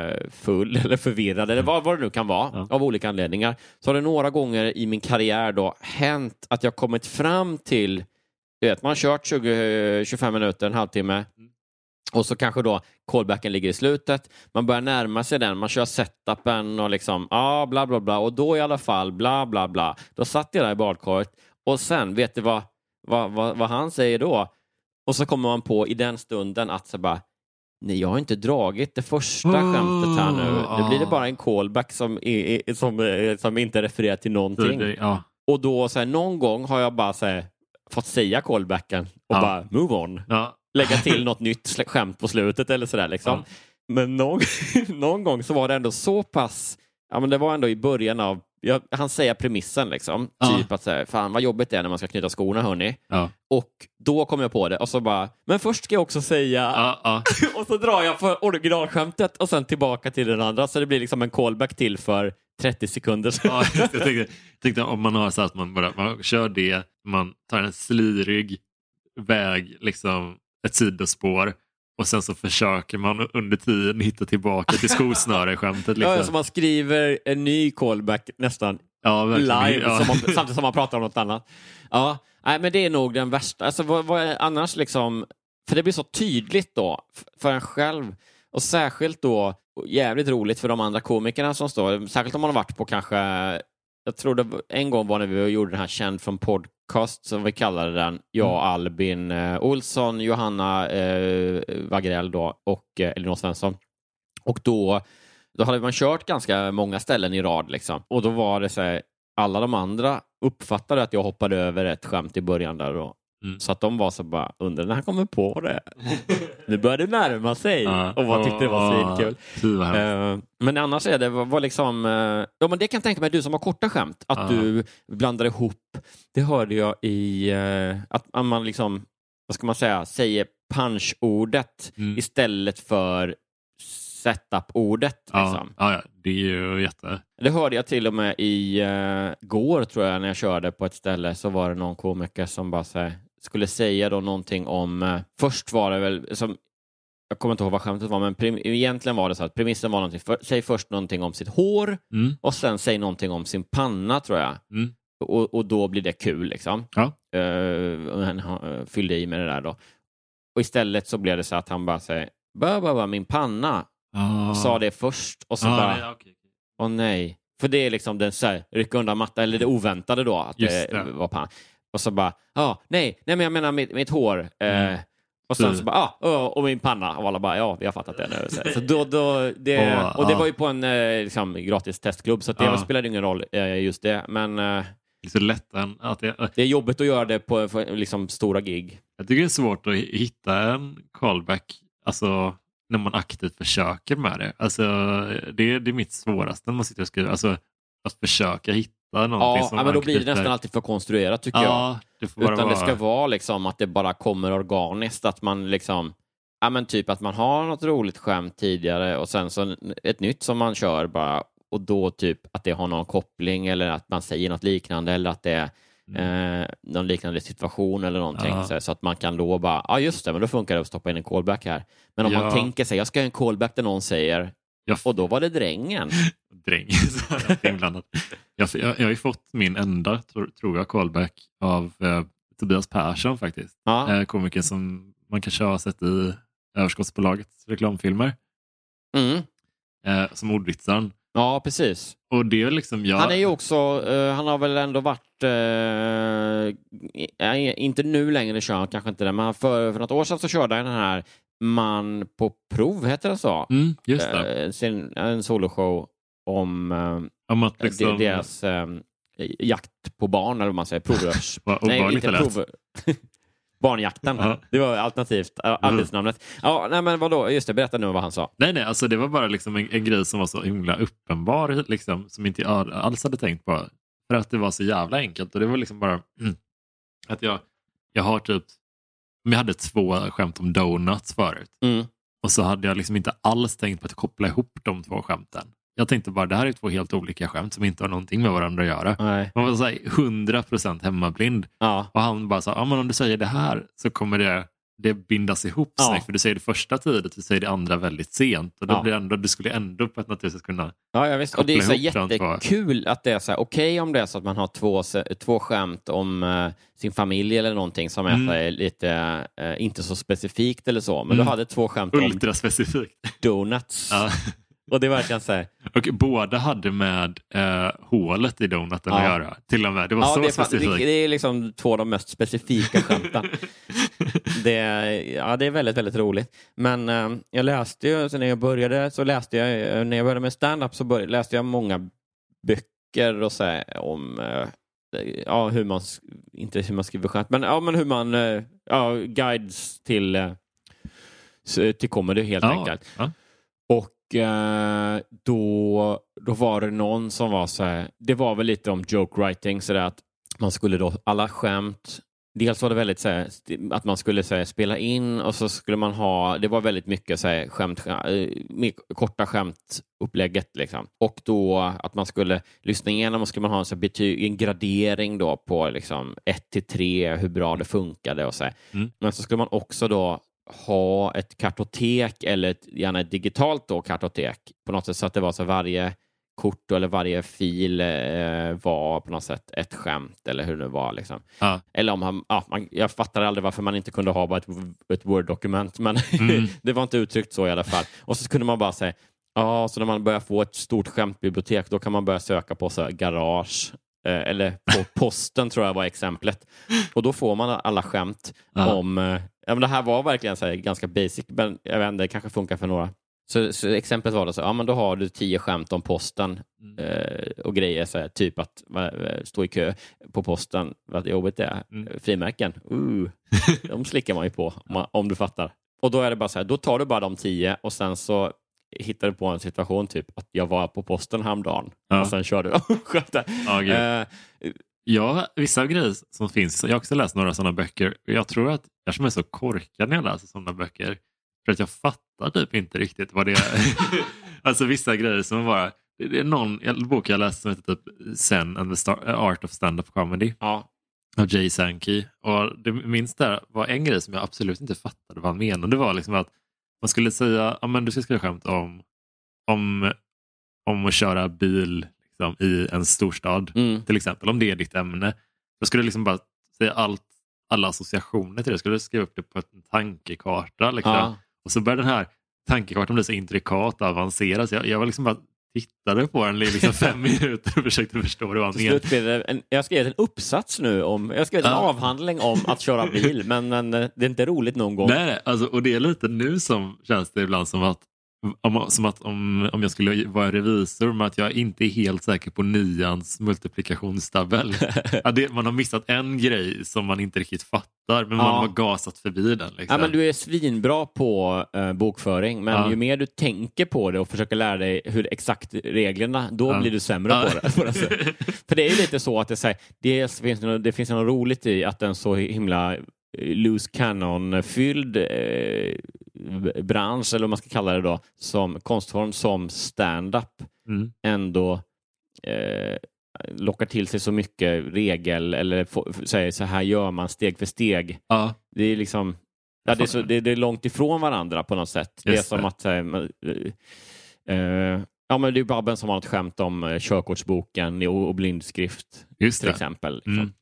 Speaker 3: eh, full eller förvirrad eller vad, vad det nu kan vara
Speaker 2: Ja.
Speaker 3: av olika anledningar. Så har det några gånger i min karriär då hänt att jag kommit fram till, du vet, man har kört 20, 25 minuter, en halvtimme och så kanske då callbacken ligger i slutet. Man börjar närma sig den, man kör setupen och liksom, ja, bla bla bla. Och då i alla fall, bla bla bla. Då satt jag där i badkaret och sen, vet du vad, vad, vad, vad han säger då? Och så kommer man på i den stunden att så bara, nej, jag har inte dragit det första
Speaker 2: Oh,
Speaker 3: skämtet här nu. Nu blir det
Speaker 2: ah.
Speaker 3: bara en callback som, är, som, är, som inte refererar till någonting.
Speaker 2: Det- Ja.
Speaker 3: Och då, så här, någon gång har jag bara så här, fått säga callbacken och
Speaker 2: Ja.
Speaker 3: bara move on
Speaker 2: Ja.
Speaker 3: lägga till något nytt skämt på slutet eller sådär. Liksom. Men någon, någon gång så var det ändå så pass, ja men det var ändå i början av, jag, han säger premissen liksom,
Speaker 2: Ja.
Speaker 3: typ att säga, fan vad jobbigt det är när man ska knyta skorna hörni.
Speaker 2: Ja.
Speaker 3: Och då kom jag på det och så bara, men först ska jag också säga,
Speaker 2: Ja, ja.
Speaker 3: och så drar jag för originalskämtet och sen tillbaka till den andra så det blir liksom en callback till för 30 sekunder.
Speaker 2: Ja, jag tänkte, jag tänkte om man har så att man bara man kör det, man tar en slirig väg, liksom ett sidospår och sen så försöker man under tiden hitta tillbaka till skosnöre-skämtet.
Speaker 3: Ja,
Speaker 2: Liksom.
Speaker 3: så man skriver en ny callback nästan
Speaker 2: Ja,
Speaker 3: live
Speaker 2: Ja.
Speaker 3: som man, samtidigt som man pratar om något annat. Ja, nej, men det är nog den värsta. Alltså, vad, vad annars liksom, för det blir så tydligt då för en själv och särskilt då jävligt roligt för de andra komikerna som står, särskilt om man har varit på kanske, jag tror det en gång var när vi gjorde den här Känd från podcast som vi kallade den, jag,
Speaker 2: Mm.
Speaker 3: Albin eh, Olsson, Johanna eh, Wagrell då och eh, Elinor Svensson. Och då, då hade man kört ganska många ställen i rad liksom. Och då var det så här, alla de andra uppfattade att jag hoppade över ett skämt i början där då.
Speaker 2: Mm.
Speaker 3: Så att de var så bara, undrar när han kommer på det. nu börjar det närma sig.
Speaker 2: Ja.
Speaker 3: Och man tyckte det var svinkul.
Speaker 2: vad.
Speaker 3: Eh, men annars är det var, liksom, eh, ja men det kan jag tänka mig, du som har korta skämt, att
Speaker 2: Ja.
Speaker 3: du blandar ihop, det hörde jag i, eh, att man liksom, vad ska man säga, säger punch-ordet
Speaker 2: Mm.
Speaker 3: istället för setup-ordet.
Speaker 2: Ja,
Speaker 3: Liksom.
Speaker 2: ja, ja, det är ju jätte...
Speaker 3: Det hörde jag till och med i uh, går tror jag när jag körde på ett ställe så var det någon komiker som bara här, skulle säga då någonting om, eh, först var det väl som jag kommer inte ihåg vad skämtet var, men prim, egentligen var det så att premissen var någonting, för, säg först någonting om sitt hår
Speaker 2: Mm.
Speaker 3: och sen säg någonting om sin panna tror jag.
Speaker 2: Mm.
Speaker 3: Och, och då blir det kul liksom.
Speaker 2: Ja.
Speaker 3: Uh, han uh, fyllde i med det där då. Och istället så blev det så att han bara säger, bara, bara, min panna,
Speaker 2: Ah.
Speaker 3: sa det först och så
Speaker 2: Ah,
Speaker 3: bara,
Speaker 2: ja, okej.
Speaker 3: Åh nej. För det är liksom den så här, rycka undan mattan, eller det oväntade då, att det
Speaker 2: det.
Speaker 3: var pan. Och så bara, ja, nej, nej men jag menar mitt, mitt hår. Eh,
Speaker 2: Mm.
Speaker 3: och sen så bara, ah, och min panna. Och alla bara, ja, vi har fattat det nu. Så, så då, då, det, och det var ju på en eh, liksom, gratis testklubb, så det spelade ingen roll eh, just det. Men
Speaker 2: Det är så lätt att jag,
Speaker 3: det är jobbigt att göra det på liksom, stora gig.
Speaker 2: jag tycker det är svårt att hitta en callback alltså, när man aktivt försöker med det. Alltså, det, är- det är mitt svåraste när man sitter och skriver. Alltså, att försöka hitta någonting
Speaker 3: Ja,
Speaker 2: som
Speaker 3: ja, men då blir det nästan alltid för konstruerat tycker jag.
Speaker 2: Ja, det får bara
Speaker 3: Utan det
Speaker 2: vara...
Speaker 3: ska vara liksom att det bara kommer organiskt, att man liksom Ja men typ att man har något roligt skämt tidigare och sen så ett nytt som man kör bara och då typ att det har någon koppling eller att man säger något liknande eller att det är eh, någon liknande situation eller någonting
Speaker 2: Mm. Ja.
Speaker 3: så, så att man kan då bara, ja just det, men då funkar det att stoppa in en callback här. Men om
Speaker 2: Ja.
Speaker 3: man tänker sig, jag ska ha en callback där någon säger
Speaker 2: Jag,
Speaker 3: Och då var det drängen.
Speaker 2: dräng. så här, allt inblandat. jag, jag, jag har ju fått min enda, tror, jag, callback av eh, Tobias Persson faktiskt.
Speaker 3: Ja.
Speaker 2: Eh, komikern som man kanske har sett i Överskottsbolagets reklamfilmer.
Speaker 3: Mm.
Speaker 2: Eh, som ordvitsaren.
Speaker 3: ja, precis.
Speaker 2: Och det är liksom jag...
Speaker 3: Han är ju också, eh, han har väl ändå varit, eh, i- inte nu längre kör han kanske inte det, men för, för något år sedan så körde han den här Man på prov, heter det så?
Speaker 2: Mm, just det.
Speaker 3: Eh, sin, en soloshow om eh,
Speaker 2: Om att liksom...
Speaker 3: deras eh, jakt på barn, eller vad man säger, provrörs...
Speaker 2: Det lät.
Speaker 3: prov... Barnjakten.
Speaker 2: Ja.
Speaker 3: Det var alternativt äh, arbetsnamnet. Ja, nej men vadå, just det, berätta nu vad han sa.
Speaker 2: Nej, nej, alltså det var bara liksom en, en grej som var så himla uppenbar, liksom, som inte jag alls hade tänkt på. För att det var så jävla enkelt. Och det var liksom bara mm, att jag, jag har typ, om jag hade två skämt om donuts förut.
Speaker 3: Mm.
Speaker 2: Och så hade jag liksom inte alls tänkt på att koppla ihop de två skämten. Jag tänkte bara, det här är två helt olika skämt som inte har någonting med varandra att göra.
Speaker 3: Nej.
Speaker 2: Man var så här 100% hemmablind.
Speaker 3: Ja.
Speaker 2: Och han bara sa, ja men om du säger det här så kommer det, det bindas ihop
Speaker 3: Ja.
Speaker 2: snyggt. För du säger det första tidigt, du säger det andra väldigt sent. Och då
Speaker 3: Ja.
Speaker 2: blir ändå, du skulle ändå på ett naturligt sätt kunna...
Speaker 3: Ja, ja visst. Och det är så jättekul att det är så här, okej om det är så att man har två, två skämt om eh, sin familj eller någonting som är
Speaker 2: Mm.
Speaker 3: här, lite, eh, inte så specifikt eller så, men
Speaker 2: Mm.
Speaker 3: du hade två skämt om donuts.
Speaker 2: Ja.
Speaker 3: Och det är verkligen så här,
Speaker 2: Och båda hade med eh, hålet i donuten att
Speaker 3: Ja.
Speaker 2: göra. Till och med. Det var
Speaker 3: ja,
Speaker 2: så
Speaker 3: det,
Speaker 2: specifikt.
Speaker 3: det, det är liksom två av de mest specifika skämten. det, ja, det är väldigt, väldigt roligt. Men eh, jag läste ju, så när jag började, så läste jag, eh, när jag började med stand-up så började, läste jag många böcker och så här, om eh, ja, hur man, inte hur man skriver skämt, men, ja, men hur man, eh, ja, guides till, eh, till comedy helt
Speaker 2: ja.
Speaker 3: enkelt.
Speaker 2: Ja.
Speaker 3: Eh, då, då var det någon som var så här, det var väl lite om joke writing, så där att man skulle då, alla skämt, dels var det väldigt så här, att man skulle så här, spela in och så skulle man ha, det var väldigt mycket så här, skämt, eh, korta skämt upplägget liksom. Och då att man skulle lyssna igenom och skulle man ha en, så betyg, en gradering då på liksom 1 till 3, hur bra det funkade och så.
Speaker 2: Mm.
Speaker 3: Men så skulle man också då ha ett kartotek eller ett, gärna ett digitalt då kartotek på något sätt så att det var så varje kort eller varje fil eh, var på något sätt ett skämt eller hur det nu var. Liksom.
Speaker 2: Ja.
Speaker 3: Eller om han, ja, man, jag fattar aldrig varför man inte kunde ha bara ett, ett Word-dokument, men
Speaker 2: Mm.
Speaker 3: det var inte uttryckt så i alla fall. Och så kunde man bara säga, ja, så när man börjar få ett stort skämtbibliotek, då kan man börja söka på så här, garage, eh, eller på posten tror jag var exemplet. Och då får man alla skämt om, eh, ja men det här var verkligen så här, ganska basic, men jag vet inte, det kanske funkar för några. Så, så exemplet var då så, ja men då har du tio skämt om posten
Speaker 2: Mm.
Speaker 3: eh, och grejer, så här, typ att eh, stå i kö på posten, vad jobbigt det är.
Speaker 2: Mm.
Speaker 3: Frimärken, uh, de slickar man ju på om, om du fattar. Och då är det bara så här, då tar du bara de tio och sen så hittar du på en situation, typ att jag var på posten häromdagen
Speaker 2: Ja.
Speaker 3: och sen kör du.
Speaker 2: Gud.
Speaker 3: Eh,
Speaker 2: Ja, vissa grejer som finns. Jag har också läst några sådana böcker. Jag tror att jag som är så korkad när jag läser sådana böcker. För att jag fattar typ inte riktigt vad det är. alltså vissa grejer som bara... Det är någon bok jag läste som heter typ Zen and the Star, Art of Stand-Up Comedy
Speaker 3: ja,
Speaker 2: av Jay Sankey. Och det minst där var en grej som jag absolut inte fattade vad han menade. Det var liksom att man skulle säga, ja men du ska skriva skämt om, om, om att köra bil liksom, i en storstad
Speaker 3: mm,
Speaker 2: till exempel, om det är ditt ämne. Då skulle du liksom bara säga allt, alla associationer till det. Skulle du skriva upp det på en tankekarta. Liksom.
Speaker 3: ja.
Speaker 2: Och så började den här tankekartan bli så intrikat och avancerad. Så jag, jag var liksom bara tittade på den i liksom fem minuter och försökte förstå vad
Speaker 3: det en, jag har skrivit en uppsats nu om, jag har skrivit en
Speaker 2: Ja.
Speaker 3: avhandling om att köra bil, men, men eh, det är inte roligt någon gång.
Speaker 2: Nej, alltså, och det är lite nu som känns det ibland som att om, som att om, om jag skulle vara revisor, men att jag inte är helt säker på nians multiplikationstabell. ja, det, man har missat en grej som man inte riktigt fattar, men man
Speaker 3: Ja.
Speaker 2: har gasat förbi den. Liksom.
Speaker 3: Ja, men du är svinbra på eh, bokföring, men
Speaker 2: Ja.
Speaker 3: ju mer du tänker på det och försöker lära dig hur exakt reglerna, då
Speaker 2: Ja.
Speaker 3: blir du sämre på det. För det är ju lite så att det, så här, dels finns något- det finns något roligt i att en så himla eh, loose cannon-fylld eh, bransch, eller vad man ska kalla det då, som konstform som stand-up
Speaker 2: Mm.
Speaker 3: ändå eh, lockar till sig så mycket regel eller säger så här gör man steg för steg.
Speaker 2: Ja.
Speaker 3: Det är liksom ja, det, är så, det, det är långt ifrån varandra på något sätt. Det är
Speaker 2: Just
Speaker 3: som
Speaker 2: det.
Speaker 3: att eh, Eh, ja, men det är Babben som har ett skämt om eh, körkortsboken och, blindskrift
Speaker 2: Just
Speaker 3: till exempel. Liksom.
Speaker 2: Mm.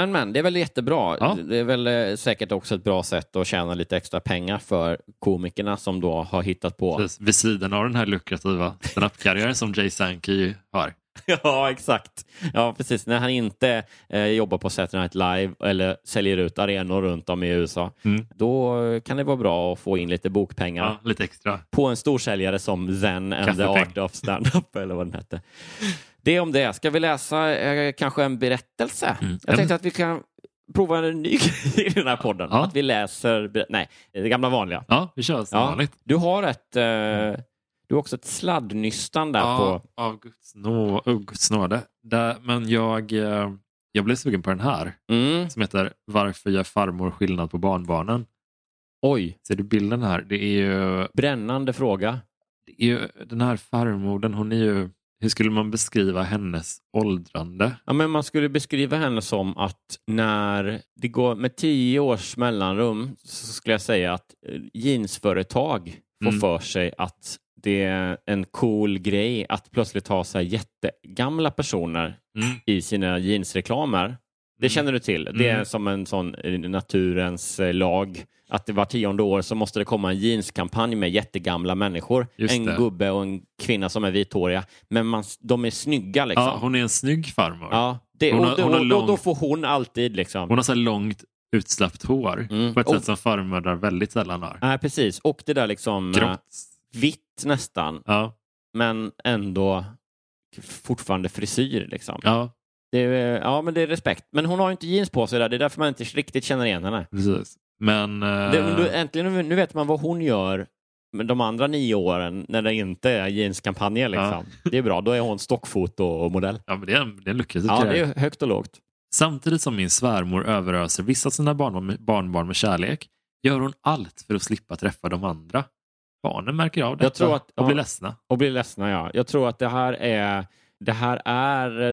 Speaker 3: Men, men, det är väl jättebra.
Speaker 2: Ja.
Speaker 3: Det är väl eh, säkert också ett bra sätt att tjäna lite extra pengar för komikerna som då har hittat på.
Speaker 2: Precis, vid sidan av den här lukrativa standup-karriären som Jay Sankey har.
Speaker 3: Ja, exakt. Ja, precis. När han inte eh, jobbar på Saturday Night Live eller säljer ut arenor runt om i USA,
Speaker 2: Mm.
Speaker 3: då kan det vara bra att få in lite bokpengar
Speaker 2: Ja, lite extra.
Speaker 3: på en storsäljare som Zen and the. Art of Stand-Up eller vad den hette. Det om det. Ska vi läsa eh, kanske en berättelse?
Speaker 2: Mm.
Speaker 3: Jag tänkte att vi kan prova en ny grej i den här podden.
Speaker 2: Ja.
Speaker 3: Att vi läser, nej, det gamla vanliga.
Speaker 2: Ja, vi kör som
Speaker 3: Ja.
Speaker 2: vanligt.
Speaker 3: Du har ett, eh, du har också ett sladdnystan där
Speaker 2: Ja,
Speaker 3: på...
Speaker 2: av Guds, nå, oh, Guds nåde. Där, men jag, eh, jag blev sugen på den här
Speaker 3: Mm.
Speaker 2: som heter Varför gör farmor skillnad på barnbarnen?
Speaker 3: Oj,
Speaker 2: Ser du bilden här? Det är ju,
Speaker 3: brännande fråga.
Speaker 2: det är ju den här farmodern, hon är ju, hur skulle man beskriva hennes åldrande?
Speaker 3: Ja, men man skulle beskriva henne som att när det går med tio års mellanrum så skulle jag säga att eh, jeansföretag får
Speaker 2: Mm.
Speaker 3: för sig att det är en cool grej att plötsligt ha så här jättegamla personer
Speaker 2: Mm.
Speaker 3: i sina jeansreklamer. Det känner du till. Det är
Speaker 2: Mm.
Speaker 3: som en sån eh, naturens eh, lag. Att det var tionde år så måste det komma en jeanskampanj med jättegamla människor.
Speaker 2: Just
Speaker 3: en
Speaker 2: det.
Speaker 3: gubbe och en kvinna som är vithåriga. Men man, de är snygga liksom.
Speaker 2: Ja, hon är en snygg farmor.
Speaker 3: Ja, det,
Speaker 2: Hon
Speaker 3: och,
Speaker 2: har-
Speaker 3: då-
Speaker 2: hon har
Speaker 3: och då, får hon alltid liksom...
Speaker 2: Hon har så långt utsläppt hår
Speaker 3: Mm.
Speaker 2: på ett
Speaker 3: Och-
Speaker 2: sätt som farmödrar väldigt sällan har.
Speaker 3: Nej, precis. Och det där liksom eh,
Speaker 2: Grått.
Speaker 3: vitt nästan,
Speaker 2: Ja,
Speaker 3: men ändå fortfarande frisyr liksom.
Speaker 2: ja,
Speaker 3: Det är, ja, men det är respekt. Men hon har ju inte jeans på sig där. Det är därför man inte riktigt känner igen henne.
Speaker 2: precis. Men... eh,
Speaker 3: Det, då, äntligen, nu vet man vad hon gör de andra nio åren när det inte är jeanskampanjer. Liksom. Det är bra. Då är hon stockfotomodell.
Speaker 2: ja, men det är en, det är en
Speaker 3: Ja, det är högt och lågt.
Speaker 2: Samtidigt som min svärmor överöser vissa av sina barnbarn med, barnbarn med kärlek gör hon allt för att slippa träffa de andra. Barnen märker av detta
Speaker 3: tror att-
Speaker 2: och blir
Speaker 3: ja.
Speaker 2: ledsna.
Speaker 3: Och blir ledsna, ja. Jag tror att det här är... Det här är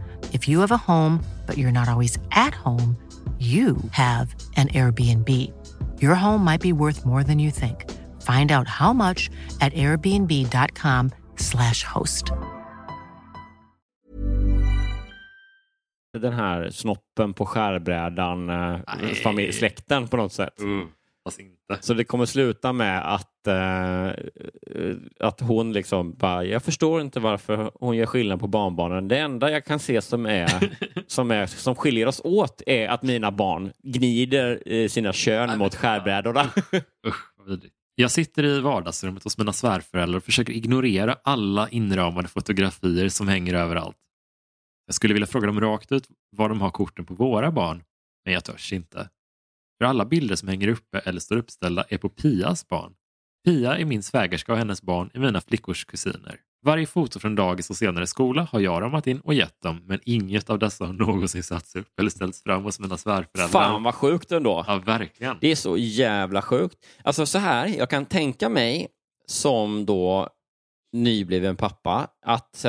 Speaker 4: If you have a home, but you're not always at home, you have an Airbnb. Your home might be worth more than you think. Find out how much at airbnb.com slash host.
Speaker 3: Den här snoppen på skärbrädan, eh, familj, släkten på något sätt.
Speaker 2: Uh, fast inte.
Speaker 3: Så det kommer sluta med att, eh, att hon liksom bara, jag förstår inte varför hon gör skillnad på barnbarnen. Det enda jag kan se som, är, som, är, som skiljer oss åt är att mina barn gnider eh, sina kön mot skärbrädorna.
Speaker 2: Usch, vad vidrigt. Jag sitter i vardagsrummet hos mina svärföräldrar och försöker ignorera alla inramade fotografier som hänger överallt. Jag skulle vilja fråga dem rakt ut var de har korten på våra barn, men jag törs inte. För alla bilder som hänger uppe eller står uppställda är på Pias barn. Pia är min svägerska och hennes barn är mina flickors kusiner. Varje foto från dagis och senare skola har jag ramat in och gett dem, men inget av dessa har någonsin satts upp eller ställts fram hos mina svärföräldrar.
Speaker 3: Fan vad sjukt ändå.
Speaker 2: Ja, verkligen.
Speaker 3: Det är så jävla sjukt. Alltså så här, jag kan tänka mig som då nybliven pappa att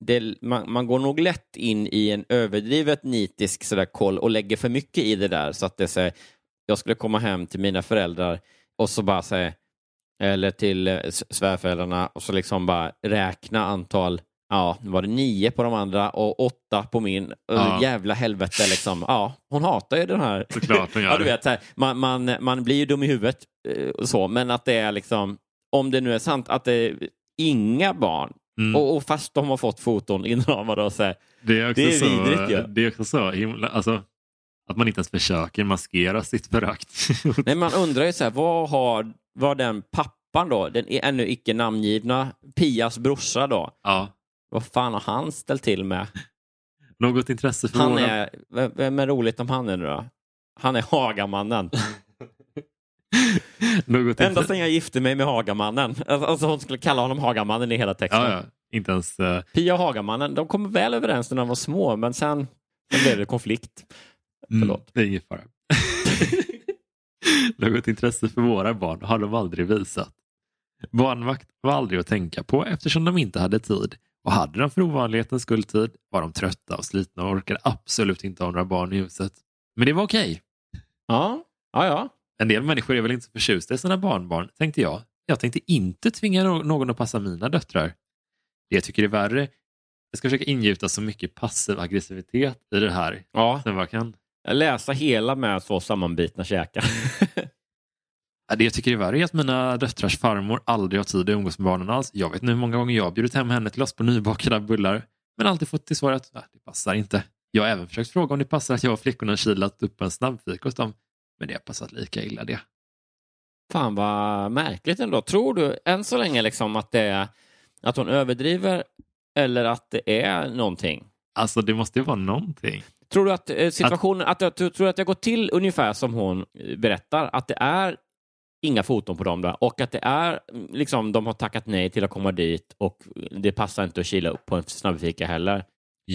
Speaker 3: det, man, man går nog lätt in i en överdrivet nitisk sådär koll och lägger för mycket i det där så att det säger jag skulle komma hem till mina föräldrar och så bara säga eller till eh, svärföräldrarna och så liksom bara räkna antal Ja, nu var det nio på de andra och åtta på min.
Speaker 2: Ja.
Speaker 3: Jävla helvete liksom. Ja, hon hatar ju den här.
Speaker 2: Såklart hon gör
Speaker 3: ja, du vet, så här, man, man, man blir ju dum i huvudet eh, och så, men att det är liksom, om det nu är sant, att det är inga barn,
Speaker 2: Mm.
Speaker 3: och, och fast de har fått foton inramade och så här,
Speaker 2: Det är också
Speaker 3: Det är
Speaker 2: så,
Speaker 3: vidrigt ju.
Speaker 2: det är också så himla, alltså, att man inte ens försöker maskera sitt förakt.
Speaker 3: Nej, man undrar ju så här, vad har vad den pappan då, den ännu icke namngivna Pias brorsa då,
Speaker 2: ja.
Speaker 3: vad fan har han ställt till med?
Speaker 2: Något intresse för
Speaker 3: Han
Speaker 2: våra...
Speaker 3: är, vem- är roligt om han är nu då? Han är Hagamannen.
Speaker 2: Något
Speaker 3: Ända sedan jag gifte mig med Hagamannen. Alltså alltså, hon skulle kalla honom Hagamannen i hela texten.
Speaker 2: Ja, ja. Inte ens... eh,
Speaker 3: Pia och Hagamannen, de kom väl överens när de var små, men sen, sen blev det konflikt.
Speaker 2: Mm,
Speaker 3: Förlåt.
Speaker 2: det är ingen fara. Något intresse för våra barn har de aldrig visat. Barnvakt var aldrig att tänka på eftersom de inte hade tid. Och hade de för ovanlighetens skull tid var de trötta och slitna och orkade absolut inte ha några barn i huset. Men det var okej.
Speaker 3: Ja, ja, ja.
Speaker 2: En del människor är väl inte så förtjusta i sina barnbarn, tänkte jag. Jag tänkte inte tvinga någon att passa mina döttrar. Det jag tycker är värre, jag ska försöka ingjuta så mycket passiv aggressivitet i det här
Speaker 3: ja.
Speaker 2: som jag kan.
Speaker 3: Läsa hela med så sammanbitna käkar.
Speaker 2: Det jag tycker är värre är att mina döttrars farmor aldrig har tid att umgås med barnen alls. Jag vet nu hur många gånger jag har bjudit hem henne till oss på nybakade bullar, men alltid fått till svar att "Ja, det passar inte. Jag har även försökt fråga om det passar att jag och flickorna kilat upp en snabbfika hos dem, men det har passat lika illa det.
Speaker 3: Fan vad märkligt ändå. Tror du än så länge liksom att det är att hon överdriver eller att det är någonting?
Speaker 2: Alltså det måste ju vara någonting.
Speaker 3: Tror du att eh, situationen, att, att, tror du att det går till ungefär som hon berättar? Att det är inga foton på dem där och att det är mm, liksom de har tackat nej till att komma dit och det passar inte att kila upp på en snabbfika heller?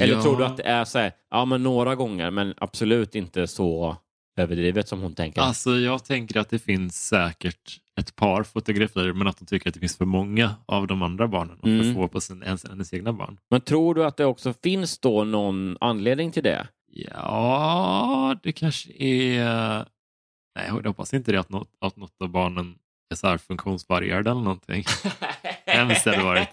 Speaker 3: Eller
Speaker 2: Ja.
Speaker 3: tror du att det är så här, ja men några gånger men absolut inte så överdrivet som hon tänker?
Speaker 2: Alltså jag tänker att det finns säkert ett par fotografier men att de tycker att det finns för många av de andra barnen och
Speaker 3: Mm.
Speaker 2: för få på sin, ens, hennes egna barn.
Speaker 3: Men tror du att det också finns då någon anledning till det?
Speaker 2: Ja, det kanske är... Nej, jag hoppas inte det att något, att något av barnen är så här funktionsvarierade eller någonting. Hemskt hade det varit.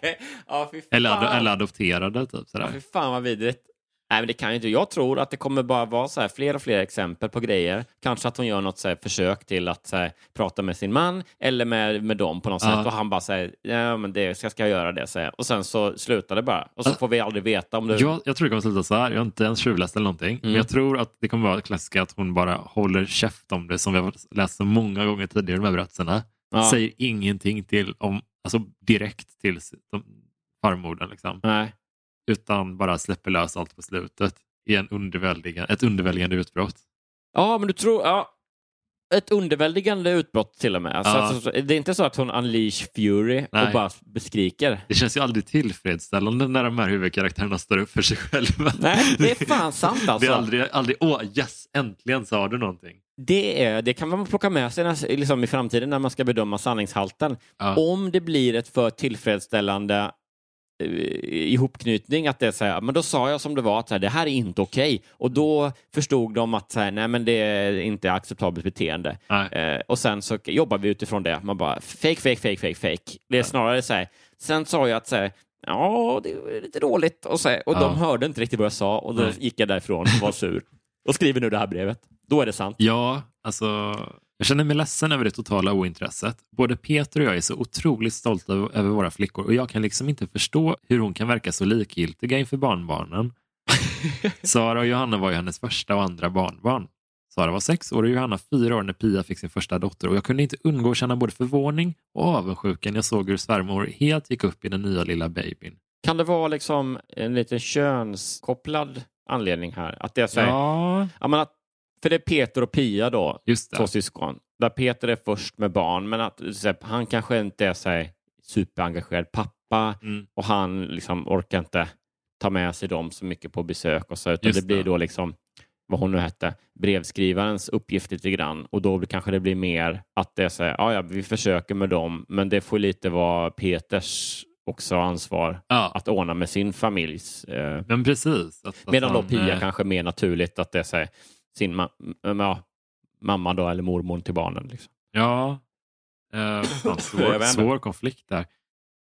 Speaker 3: ja.
Speaker 2: Eller, eller adopterade, typ
Speaker 3: Ja,
Speaker 2: sådär.
Speaker 3: fy fan vad vidrigt. Nej, men det kan ju inte. Jag tror att det kommer bara vara så här fler och fler exempel på grejer. Kanske att hon gör något så här försök till att här, prata med sin man eller med, med dem på något
Speaker 2: Ja.
Speaker 3: sätt och han bara säger ja men det ska, ska jag göra det så och sen så slutar det bara och så får vi aldrig veta om det.
Speaker 2: Jag, jag tror det kommer sluta så här. Jag har inte ens tjuvläst eller någonting. Men
Speaker 3: Mm.
Speaker 2: jag tror att det kommer vara klassiska att hon bara håller käft om det som vi har läst så många gånger tidigare de här berättelserna.
Speaker 3: Ja.
Speaker 2: Säger ingenting till om, alltså direkt till de, farmodern. Liksom.
Speaker 3: Nej.
Speaker 2: Utan bara släpper lös allt på slutet i en underväldigande, ett underväldigande utbrott.
Speaker 3: Ja, men du tror... Ja. Ett underväldigande utbrott till och med. Alltså,
Speaker 2: Ja.
Speaker 3: alltså, det är inte så att hon unleash fury och
Speaker 2: Nej.
Speaker 3: bara beskriker.
Speaker 2: Det känns ju aldrig tillfredsställande när de här huvudkaraktärerna står upp för sig själva.
Speaker 3: Nej, det är fan sant
Speaker 2: Det
Speaker 3: alltså.
Speaker 2: är aldrig, aldrig åh yes, äntligen sa du någonting.
Speaker 3: Det, är, det kan man plocka med sig när, liksom i framtiden när man ska bedöma sanningshalten.
Speaker 2: Ja.
Speaker 3: Om det blir ett för tillfredsställande ihopknytning, att det är så här, men då sa jag som det var, att så här, det här är inte okej. Och då förstod de att så här, nej, men det är inte acceptabelt beteende. Eh, och sen så jobbar vi utifrån det. Man bara, fake, fake, fake, fake, fake. Det är snarare så här, sen sa jag att så här, ja, det är lite dåligt. Och, så och
Speaker 2: Ja.
Speaker 3: de hörde inte riktigt vad jag sa och då
Speaker 2: Nej.
Speaker 3: gick jag därifrån och var sur. Och skriver nu det här brevet. Då är det sant.
Speaker 2: Ja, alltså jag känner mig ledsen över det totala ointresset. Både Peter och jag är så otroligt stolta över våra flickor och jag kan liksom inte förstå hur hon kan verka så likgiltiga inför barnbarnen. Sara och Johanna var ju hennes första och andra barnbarn. Sara var sex år och Johanna fyra år när Pia fick sin första dotter och jag kunde inte undgå att känna både förvåning och avundsjuka när jag såg hur svärmor helt gick upp i den nya lilla babyn.
Speaker 3: Kan det vara liksom en liten könskopplad anledning här? Att det är så här,
Speaker 2: Ja,
Speaker 3: ja, men att, för det är Peter och Pia då,
Speaker 2: just
Speaker 3: två syskon. Där Peter är först med barn, men att här, han kanske inte är så här, superengagerad pappa
Speaker 2: Mm.
Speaker 3: och han liksom orkar inte ta med sig dem så mycket på besök och så, utan
Speaker 2: Just
Speaker 3: det blir då liksom vad hon nu hette, brevskrivarens uppgift lite grann och då kanske det blir mer att det är så här, ja, ja, vi försöker med dem, men det får lite vara Peters också ansvar
Speaker 2: Ja,
Speaker 3: att ordna med sin familjs eh,
Speaker 2: men precis. Att, att
Speaker 3: Medan då
Speaker 2: han,
Speaker 3: Pia
Speaker 2: eh,
Speaker 3: kanske mer naturligt att det är så här, sin ma ja, mamma då, eller mormor till barnen. Liksom.
Speaker 2: Ja, eh, fan, svår, svår konflikt där,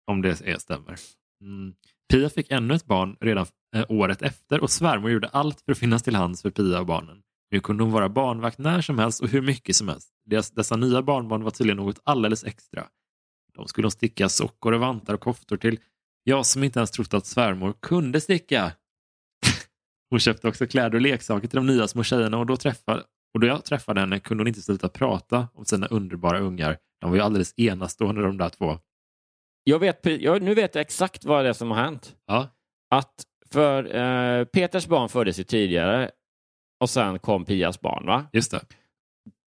Speaker 2: om det är, stämmer. Mm. Pia fick ännu ett barn redan eh, året efter och svärmor gjorde allt för att finnas till hands för Pia och barnen. Nu kunde hon vara barnvakt när som helst och hur mycket som helst. Dessa nya barnbarn var tydligen något alldeles extra. De skulle hon sticka sockor och vantar och koftor till. Jag som inte ens trott att svärmor kunde sticka. Hon köpte också kläder och leksaker till de nya små tjejerna och då, träffade, och då jag träffade henne kunde hon inte sluta prata om sina underbara ungar. De var ju alldeles enastående de där två.
Speaker 3: Jag vet, jag, nu vet jag exakt vad det är som har hänt.
Speaker 2: Ja,
Speaker 3: Att för eh, Peters barn föddes ju tidigare och sen kom Pias barn. va?
Speaker 2: just det.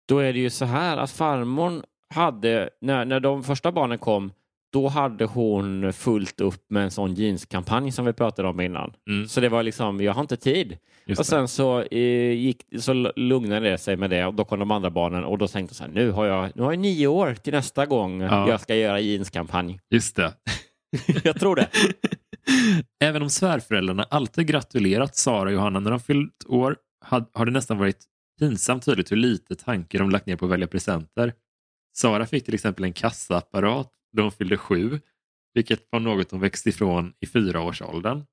Speaker 3: Då är det ju så här att farmor hade, när, när de första barnen kom, då hade hon fullt upp med en sån jeanskampanj som vi pratade om innan.
Speaker 2: Mm,
Speaker 3: Så det var liksom, jag har inte tid.
Speaker 2: just
Speaker 3: och
Speaker 2: det.
Speaker 3: sen så, eh, gick, så lugnade det sig med det och då kom de andra barnen och då tänkte jag så här, nu har jag, nu har jag nio år till nästa gång
Speaker 2: Ja.
Speaker 3: jag ska göra jeanskampanj.
Speaker 2: Just det.
Speaker 3: jag tror det.
Speaker 2: Även om svärföräldrarna alltid gratulerat Sara och Johanna när de fyllt år har det nästan varit pinsamt tydligt hur lite tanke de lagt ner på att välja presenter. Sara fick till exempel en kassaapparat då hon fyllde sju, vilket var något de växte ifrån i fyraårsåldern.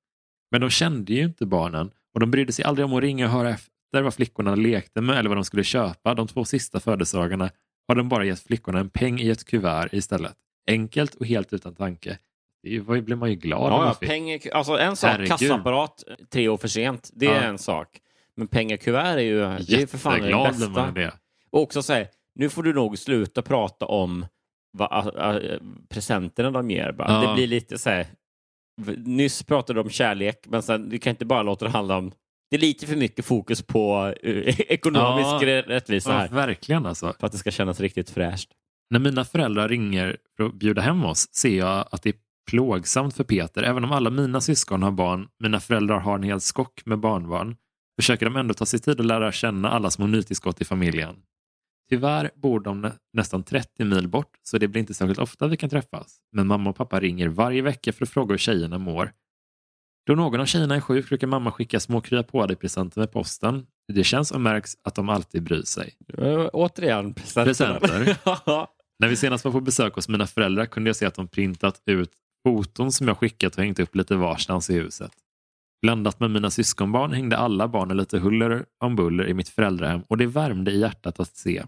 Speaker 2: Men de kände ju inte barnen och de brydde sig aldrig om att ringa och höra efter vad flickorna lekte med eller vad de skulle köpa. De två sista födelsedagarna har de bara gett flickorna en peng i ett kuvert istället. Enkelt och helt utan tanke. Det blev man ju glad
Speaker 3: Ja,
Speaker 2: man fick.
Speaker 3: pengar, alltså en sak,
Speaker 2: Herregud.
Speaker 3: kassaapparat tre år för sent, det är
Speaker 2: Ja.
Speaker 3: en sak. Men pengakuvert är ju, det är för fan det
Speaker 2: blev man
Speaker 3: bästa.
Speaker 2: av det.
Speaker 3: Och också säga, nu får du nog sluta prata om ä, presenterna de ger. Bara.
Speaker 2: Ja.
Speaker 3: Det blir lite så här, nyss pratade du om kärlek, men sen, du kan inte bara låta det handla om det är lite för mycket fokus på eh, ekonomisk
Speaker 2: Ja.
Speaker 3: rä- rättvisa
Speaker 2: Ja,
Speaker 3: här.
Speaker 2: verkligen alltså.
Speaker 3: För att det ska kännas riktigt fräscht.
Speaker 2: När mina föräldrar ringer för att bjuda hem oss ser jag att det är plågsamt för Peter. Även om alla mina syskon har barn, mina föräldrar har en hel skock med barnbarn, försöker de ändå ta sig tid att lära känna alla små nytillskott i familjen. Tyvärr bor de nä nästan 30 mil bort, så det blir inte särskilt ofta vi kan träffas. Men mamma och pappa ringer varje vecka för att fråga hur tjejerna mår. Då någon av tjejerna är sjuk brukar mamma skicka små krya på dig presenter med posten. Det känns och märks att de alltid bryr sig.
Speaker 3: Ö, återigen, presenter.
Speaker 2: Presenter. När vi senast var på besök hos mina föräldrar kunde jag se att de printat ut foton som jag skickat och hängt upp lite varstans i huset. Blandat med mina syskonbarn hängde alla barnen lite huller om buller i mitt föräldrahem och det värmde i hjärtat att se.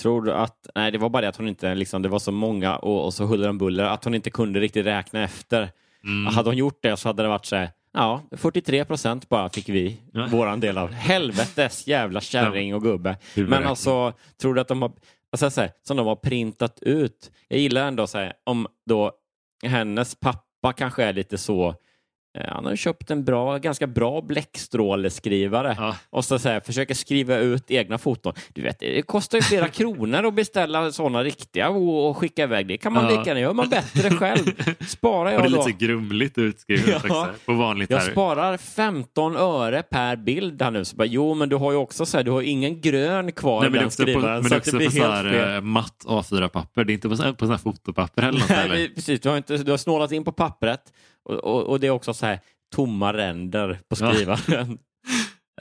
Speaker 3: Tror du att, nej det var bara det att hon inte, liksom, det var så många och, och så huller om buller, att hon inte kunde riktigt räkna efter.
Speaker 2: Mm.
Speaker 3: Hade hon gjort det så hade det varit så här, ja, 43 procent bara fick vi
Speaker 2: Ja.
Speaker 3: våran del av. Helvetes jävla kärring och gubbe. Men alltså, tror du att de har, alltså, så här, som de har printat ut? Jag gillar ändå så här, om då hennes pappa kanske är lite så, han har köpt en bra, ganska bra bläckstråleskrivare
Speaker 2: Ja.
Speaker 3: och så, så här, försöker skriva ut egna foton. Du vet, det kostar ju flera kronor att beställa sådana riktiga och, och skicka iväg. Det kan man
Speaker 2: Ja.
Speaker 3: lika gärna göra man bättre själv. Sparar
Speaker 2: Och
Speaker 3: jag
Speaker 2: det är
Speaker 3: då.
Speaker 2: lite grumligt utskrivet
Speaker 3: Ja.
Speaker 2: också. På vanligt
Speaker 3: Jag
Speaker 2: här.
Speaker 3: sparar 15 öre per bild här nu. Så bara, jo, men du har ju också så här, du har ingen grön kvar
Speaker 2: Nej,
Speaker 3: i
Speaker 2: men det är
Speaker 3: den skrivaren.
Speaker 2: men det
Speaker 3: så
Speaker 2: är
Speaker 3: det
Speaker 2: också
Speaker 3: blir
Speaker 2: på så här, eh, matt A4-papper. Det är inte på, så- på sån här fotopapper eller något.
Speaker 3: Nej,
Speaker 2: eller?
Speaker 3: precis, du har, inte, du har snålat in på pappret Och, och, och det är också så här tomma ränder på
Speaker 2: Ja.
Speaker 3: skrivaren.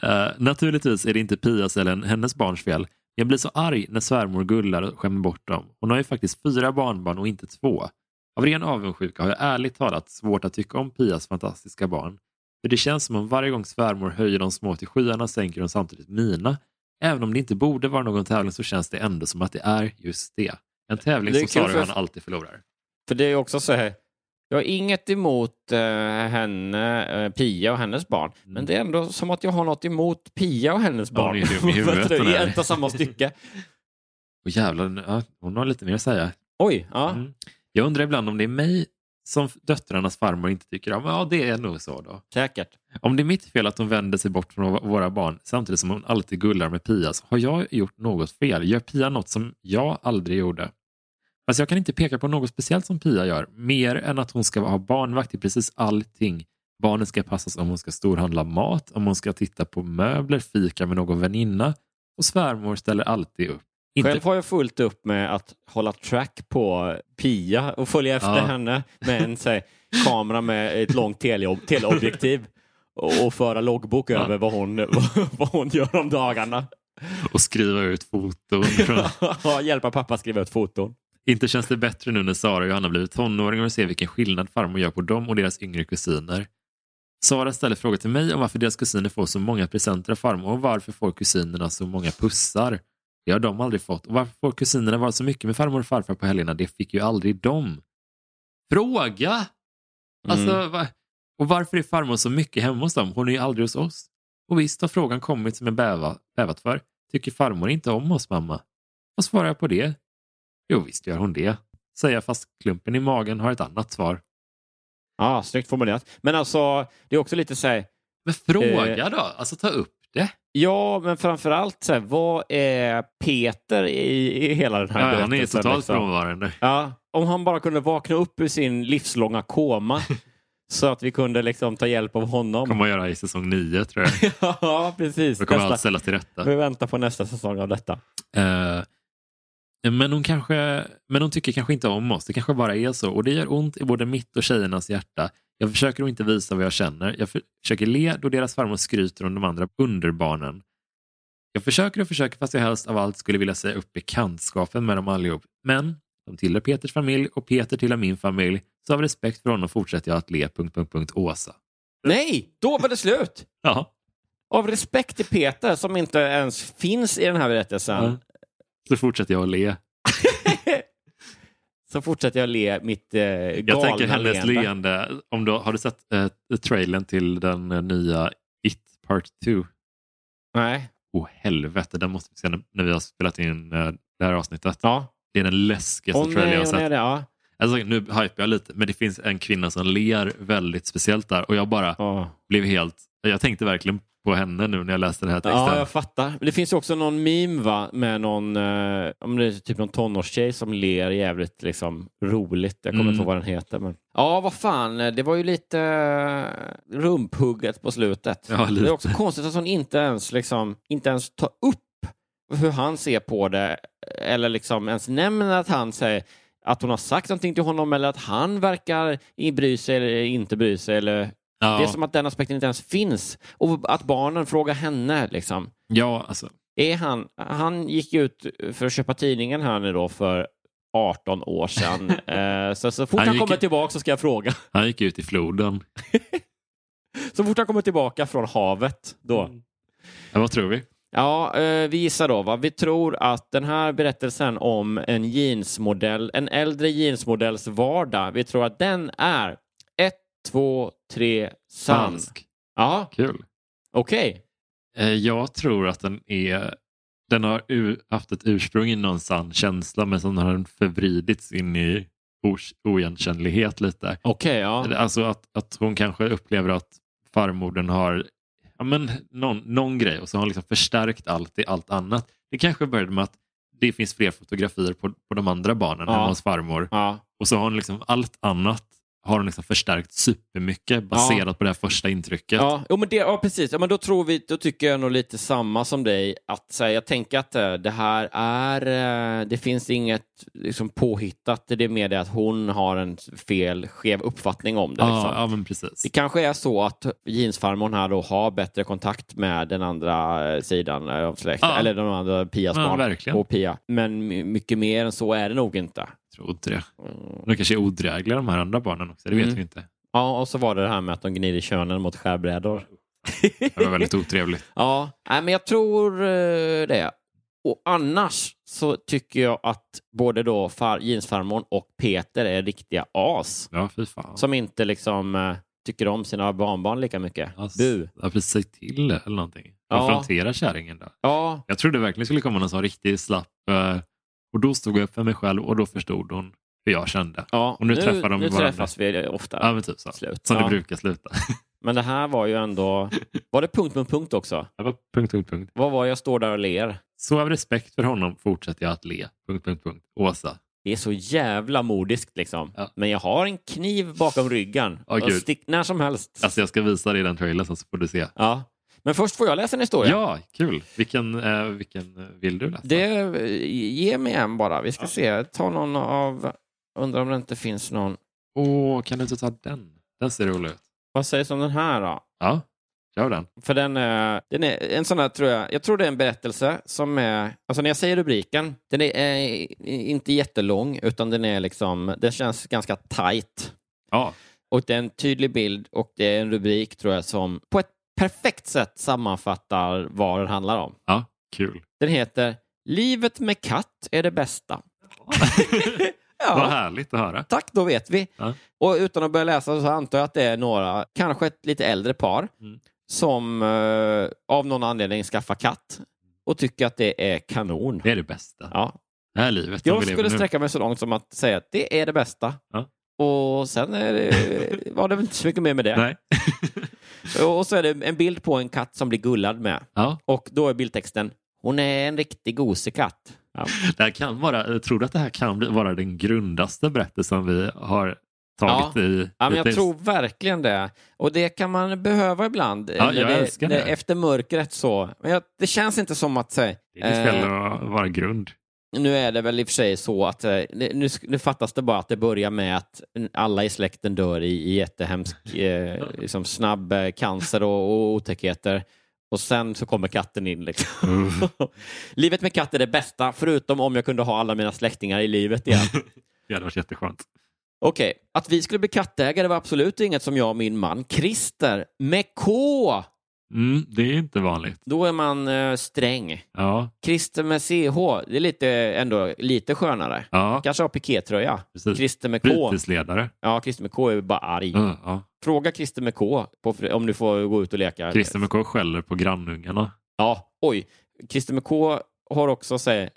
Speaker 2: Eh, naturligtvis är det inte Pias eller hennes barns fel. Jag blir så arg när svärmor gullar och skämmer bort dem. Hon har ju faktiskt fyra barnbarn och inte två. Av ren avundsjuka har jag ärligt talat svårt att tycka om Pias fantastiska barn. För det känns som om varje gång svärmor höjer de små till skyarna sänker hon samtidigt mina. Även om det inte borde vara någon tävling så känns det ändå som att det är just det. En tävling som och
Speaker 3: för-
Speaker 2: alltid förlorar.
Speaker 3: För det är också så här, jag har inget emot eh, henne, eh, Pia och hennes barn, men det är ändå som att jag har något emot Pia och hennes
Speaker 2: Mm. Ja,
Speaker 3: barn.
Speaker 2: hon är dum i huvudet,
Speaker 3: är ett och samma stycke.
Speaker 2: Och jävlar, ja, hon har lite mer att säga.
Speaker 3: Oj, ja.
Speaker 2: Mm. Jag undrar ibland om det är mig som döttrarnas farmor inte tycker om. Ja, det är nog så då.
Speaker 3: Säkert.
Speaker 2: Om det är mitt fel att hon vänder sig bort från våra barn samtidigt som hon alltid gullar med Pia så har jag gjort något fel. Gör Pia något som jag aldrig gjorde? Fast jag kan inte peka på något speciellt som Pia gör, mer än att hon ska ha barnvakt i precis allting. Barnen ska passas om hon ska storhandla mat, om hon ska titta på möbler, fika med någon väninna och svärmor ställer alltid upp. Inte,
Speaker 3: Själv har jag fullt upp med att hålla track på Pia och följa efter
Speaker 2: Ja.
Speaker 3: henne med en här, kamera med ett långt teleob- teleobjektiv och, och föra loggbok
Speaker 2: Ja.
Speaker 3: över vad hon, vad hon gör om dagarna.
Speaker 2: och skriva ut foton. Från,
Speaker 3: Hjälpa pappa skriva ut foton.
Speaker 2: Inte känns det bättre nu när Sara och Johanna blivit tonåringar och ser vilken skillnad farmor gör på dem och deras yngre kusiner. Sara ställer frågor till mig om varför deras kusiner får så många presenter av farmor och varför får kusinerna så många pussar. Det har de aldrig fått. Och varför får kusinerna vara så mycket med farmor och farfar på helgerna? Det fick ju aldrig de. Fråga! Alltså, va? Och varför är farmor så mycket hemma hos dem? Hon är ju aldrig hos oss. Och visst har frågan kommit som jag bäva, bävat för. Tycker farmor inte om oss mamma? Vad svarar jag på det? Jo, visst gör hon det. Säger jag fast klumpen i magen har ett annat svar.
Speaker 3: Ja, snyggt formulerat. Men alltså, det är också lite så här,
Speaker 2: Men fråga
Speaker 3: Eh.
Speaker 2: då, alltså ta upp det.
Speaker 3: ja, men framför allt så här, vad är Peter i, i hela den här
Speaker 2: Ja, han är
Speaker 3: berättelsen,
Speaker 2: totalt
Speaker 3: liksom?
Speaker 2: frånvarande.
Speaker 3: Ja, om han bara kunde vakna upp ur sin livslånga koma så att vi kunde liksom ta hjälp av honom.
Speaker 2: kommer man göra i säsong 9 tror jag.
Speaker 3: ja, precis.
Speaker 2: Då kommer allt
Speaker 3: Nästa.
Speaker 2: ställas till rätta.
Speaker 3: Vi väntar på nästa säsong av detta.
Speaker 2: Eh, men, hon kanske, men hon tycker kanske inte om oss. Det kanske bara är så. Och det gör ont i både mitt och tjejernas hjärta. Jag försöker inte visa vad jag känner. Jag för, försöker le då deras farmor skryter om de andra underbarnen. Jag försöker och försöker fast jag helst av allt skulle vilja säga upp bekantskapen med dem allihop. Men de tillhör Peters familj och Peter tillhör min familj. Så av respekt för honom fortsätter jag att le... Punkt, punkt, punkt, Åsa.
Speaker 3: Nej, då var det slut!
Speaker 2: Ja.
Speaker 3: Av respekt till Peter som inte ens finns i den här berättelsen
Speaker 2: Ja. Så fortsätter jag att le.
Speaker 3: så fortsätter jag le mitt eh, galna
Speaker 2: Jag tänker hennes
Speaker 3: leende.
Speaker 2: leende. Om du, har du sett eh, trailern till den eh, nya It Part 2?
Speaker 3: Nej.
Speaker 2: Åh helvete, den måste vi se när, när vi har spelat in eh, det här avsnittet.
Speaker 3: Ja.
Speaker 2: Det är den läskigaste
Speaker 3: Åh
Speaker 2: trailern
Speaker 3: nej,
Speaker 2: jag har sett.
Speaker 3: det. Ja.
Speaker 2: Alltså, nu hypar jag lite, men det finns en kvinna som ler väldigt speciellt där och jag bara
Speaker 3: Ja.
Speaker 2: blev helt... Jag tänkte verkligen på henne nu när jag läste den här texten.
Speaker 3: Ja, jag fattar. Men det finns ju också någon meme va, med någon, eh, om det är typ någon tonårstjej som ler jävligt liksom, roligt. Jag kommer
Speaker 2: Mm.
Speaker 3: inte ihåg vad den heter. Men... Ja, vad fan. Det var ju lite eh, rumphugget på slutet.
Speaker 2: Ja.
Speaker 3: Det är också konstigt att hon inte ens, liksom, inte ens tar upp hur han ser på det eller liksom ens nämner att han säger att hon har sagt någonting till honom eller att han verkar bry sig eller inte bry sig. Eller...
Speaker 2: Ja.
Speaker 3: Det är som att den aspekten inte ens finns. Och att barnen frågar henne. Liksom.
Speaker 2: ja, alltså.
Speaker 3: Är han, han gick ut för att köpa tidningen här nu då för 18 år sedan. Eh, så, så fort
Speaker 2: Han
Speaker 3: han, kommer tillbaka så ska jag fråga.
Speaker 2: Han gick ut i floden.
Speaker 3: Så fort han kommer tillbaka från havet då.
Speaker 2: Mm. Ja, vad tror vi?
Speaker 3: Ja, eh, vi gissar då. Va? Vi tror att den här berättelsen om en jeansmodell, en äldre jeansmodells vardag, vi tror att den är två, tre, sann.
Speaker 2: Falsk.
Speaker 3: Ja,
Speaker 2: Kul.
Speaker 3: okej.
Speaker 2: Eh, Jag tror att den är den har haft ett ursprung i någon sann känsla men sen har den förvridits in i oigenkännlighet lite.
Speaker 3: Okej, ja.
Speaker 2: Alltså att, att hon kanske upplever att farmodern har ja, men någon, någon grej och så har hon liksom förstärkt allt i allt annat. Det kanske började med att det finns fler fotografier på, på de andra barnen
Speaker 3: Ja.
Speaker 2: hemma hos farmor
Speaker 3: ja.
Speaker 2: och så har hon liksom allt annat har hon liksom förstärkt supermycket baserat på det här första intrycket.
Speaker 3: Ja, jo, men det, ja precis. Ja, men då, tror vi, då tycker jag nog lite samma som dig. Att, så här, jag tänker att eh, det här är... eh, Det finns inget liksom, påhittat. Det är mer det att hon har en fel, skev uppfattning om det.
Speaker 2: Ja,
Speaker 3: Liksom.
Speaker 2: ja, men precis.
Speaker 3: Det kanske är så att jeansfarmorn här då har bättre kontakt med den andra eh, sidan av släkten,
Speaker 2: Ja.
Speaker 3: eller de andra Pias
Speaker 2: Ja,
Speaker 3: barn
Speaker 2: verkligen.
Speaker 3: och Pia. Men my- mycket mer än så är det nog inte.
Speaker 2: Tror inte det. De kanske är odrägliga de här andra barnen också, det vet
Speaker 3: Mm.
Speaker 2: vi inte.
Speaker 3: Ja, och så var det det här med att de gnider könen mot skärbrädor.
Speaker 2: Det var väldigt otrevligt.
Speaker 3: Ja, nej, men jag tror eh, det. Och annars så tycker jag att både då far, jeansfarmorn och Peter är riktiga as.
Speaker 2: Ja, fy fan.
Speaker 3: Som inte liksom eh, tycker om sina barnbarn lika mycket.
Speaker 2: Alltså,
Speaker 3: Bu.
Speaker 2: Ja, precis. Säg till eller någonting.
Speaker 3: Ja.
Speaker 2: Konfrontera kärringen där.
Speaker 3: Ja,
Speaker 2: Jag trodde verkligen skulle komma någon sån riktig slapp. eh, Och då stod jag upp för mig själv och då förstod hon hur jag kände.
Speaker 3: ja.
Speaker 2: Och nu träffar de
Speaker 3: nu
Speaker 2: varandra.
Speaker 3: träffas vi ofta.
Speaker 2: Ja, men typ så.
Speaker 3: Slut.
Speaker 2: Som
Speaker 3: Ja.
Speaker 2: det brukar sluta.
Speaker 3: Men det här var ju ändå... Var det punkt med punkt också?
Speaker 2: Det var punkt, punkt, punkt.
Speaker 3: Vad var jag står där och ler?
Speaker 2: Så av respekt för honom fortsätter jag att le. Punkt, punkt, punkt. Åsa.
Speaker 3: Det är så jävla modiskt liksom.
Speaker 2: Ja.
Speaker 3: Men jag har en kniv bakom ryggen.
Speaker 2: Åh,
Speaker 3: Och stick när som helst.
Speaker 2: Alltså jag ska visa dig den trailern så får du se.
Speaker 3: Ja. Men först får jag läsa en historia.
Speaker 2: Ja, kul. Vilken, eh, vilken eh, vill du läsa?
Speaker 3: Det, ge mig en bara. Vi ska se. Ta någon av... Undrar om det inte finns någon.
Speaker 2: Åh, kan du inte ta den? Den ser rolig ut.
Speaker 3: Vad sägs om den här då?
Speaker 2: Ja, kör den.
Speaker 3: För den är, den är en sån här, tror jag, jag tror det är en berättelse som är, alltså när jag säger rubriken, den är, eh, inte jättelång, utan den är liksom, den känns ganska tight.
Speaker 2: Ja,
Speaker 3: Och det är en tydlig bild och det är en rubrik, tror jag, som på ett perfekt sätt sammanfattar vad den handlar om.
Speaker 2: ja kul.
Speaker 3: Den heter Livet med katt är det bästa.
Speaker 2: Vad
Speaker 3: ja,
Speaker 2: härligt att höra.
Speaker 3: tack, då vet vi.
Speaker 2: Ja.
Speaker 3: Och utan att börja läsa så antar jag att det är några, kanske ett lite äldre par,
Speaker 2: Mm.
Speaker 3: som eh, av någon anledning skaffar katt och tycker att det är kanon.
Speaker 2: Det är det bästa.
Speaker 3: Ja.
Speaker 2: Det här livet
Speaker 3: Jag skulle sträcka mig så långt som att säga att det är det bästa.
Speaker 2: Ja.
Speaker 3: Och sen det, var det väl inte så mycket mer med det.
Speaker 2: Nej.
Speaker 3: Och så är det en bild på en katt som blir gullad med.
Speaker 2: Ja,
Speaker 3: Och då är bildtexten Hon är en riktig gosig katt. Ja.
Speaker 2: det här kan vara, jag tror att det här kan vara den grundaste berättelsen vi har tagit
Speaker 3: Ja.
Speaker 2: i
Speaker 3: Ja, men jag tror verkligen det. Och det kan man behöva ibland.
Speaker 2: Ja, jag
Speaker 3: det,
Speaker 2: älskar det.
Speaker 3: Efter mörkret så. Men jag, det känns inte som att... säga.
Speaker 2: Det är fel att vara grund.
Speaker 3: Nu är det väl i och för sig så att eh, nu, nu fattas det bara att det börjar med att alla i släkten dör i, i jättehemsk, eh, liksom snabb eh, cancer och, och otäckheter. Och sen så kommer katten in. Liksom. livet med katt är det bästa, förutom om jag kunde ha alla mina släktingar i livet igen.
Speaker 2: Det hade varit jätteskönt.
Speaker 3: Okej, att vi skulle bli kattägare var absolut inget som jag och min man Christer med K.
Speaker 2: Mm, det är inte vanligt.
Speaker 3: Då är man eh, sträng.
Speaker 2: Ja,
Speaker 3: Christer med CH, det är lite, ändå lite skönare.
Speaker 2: ja
Speaker 3: Kanske har pikétröja.
Speaker 2: precis.
Speaker 3: Christer med K.
Speaker 2: Fritidsledare.
Speaker 3: Ja, Christer med K är bara arg.
Speaker 2: Ja, ja.
Speaker 3: Fråga Christer med K på, om du får gå ut och leka.
Speaker 2: Christer McCaw skäller på grannungarna.
Speaker 3: Ja, oj. Christer med K har också så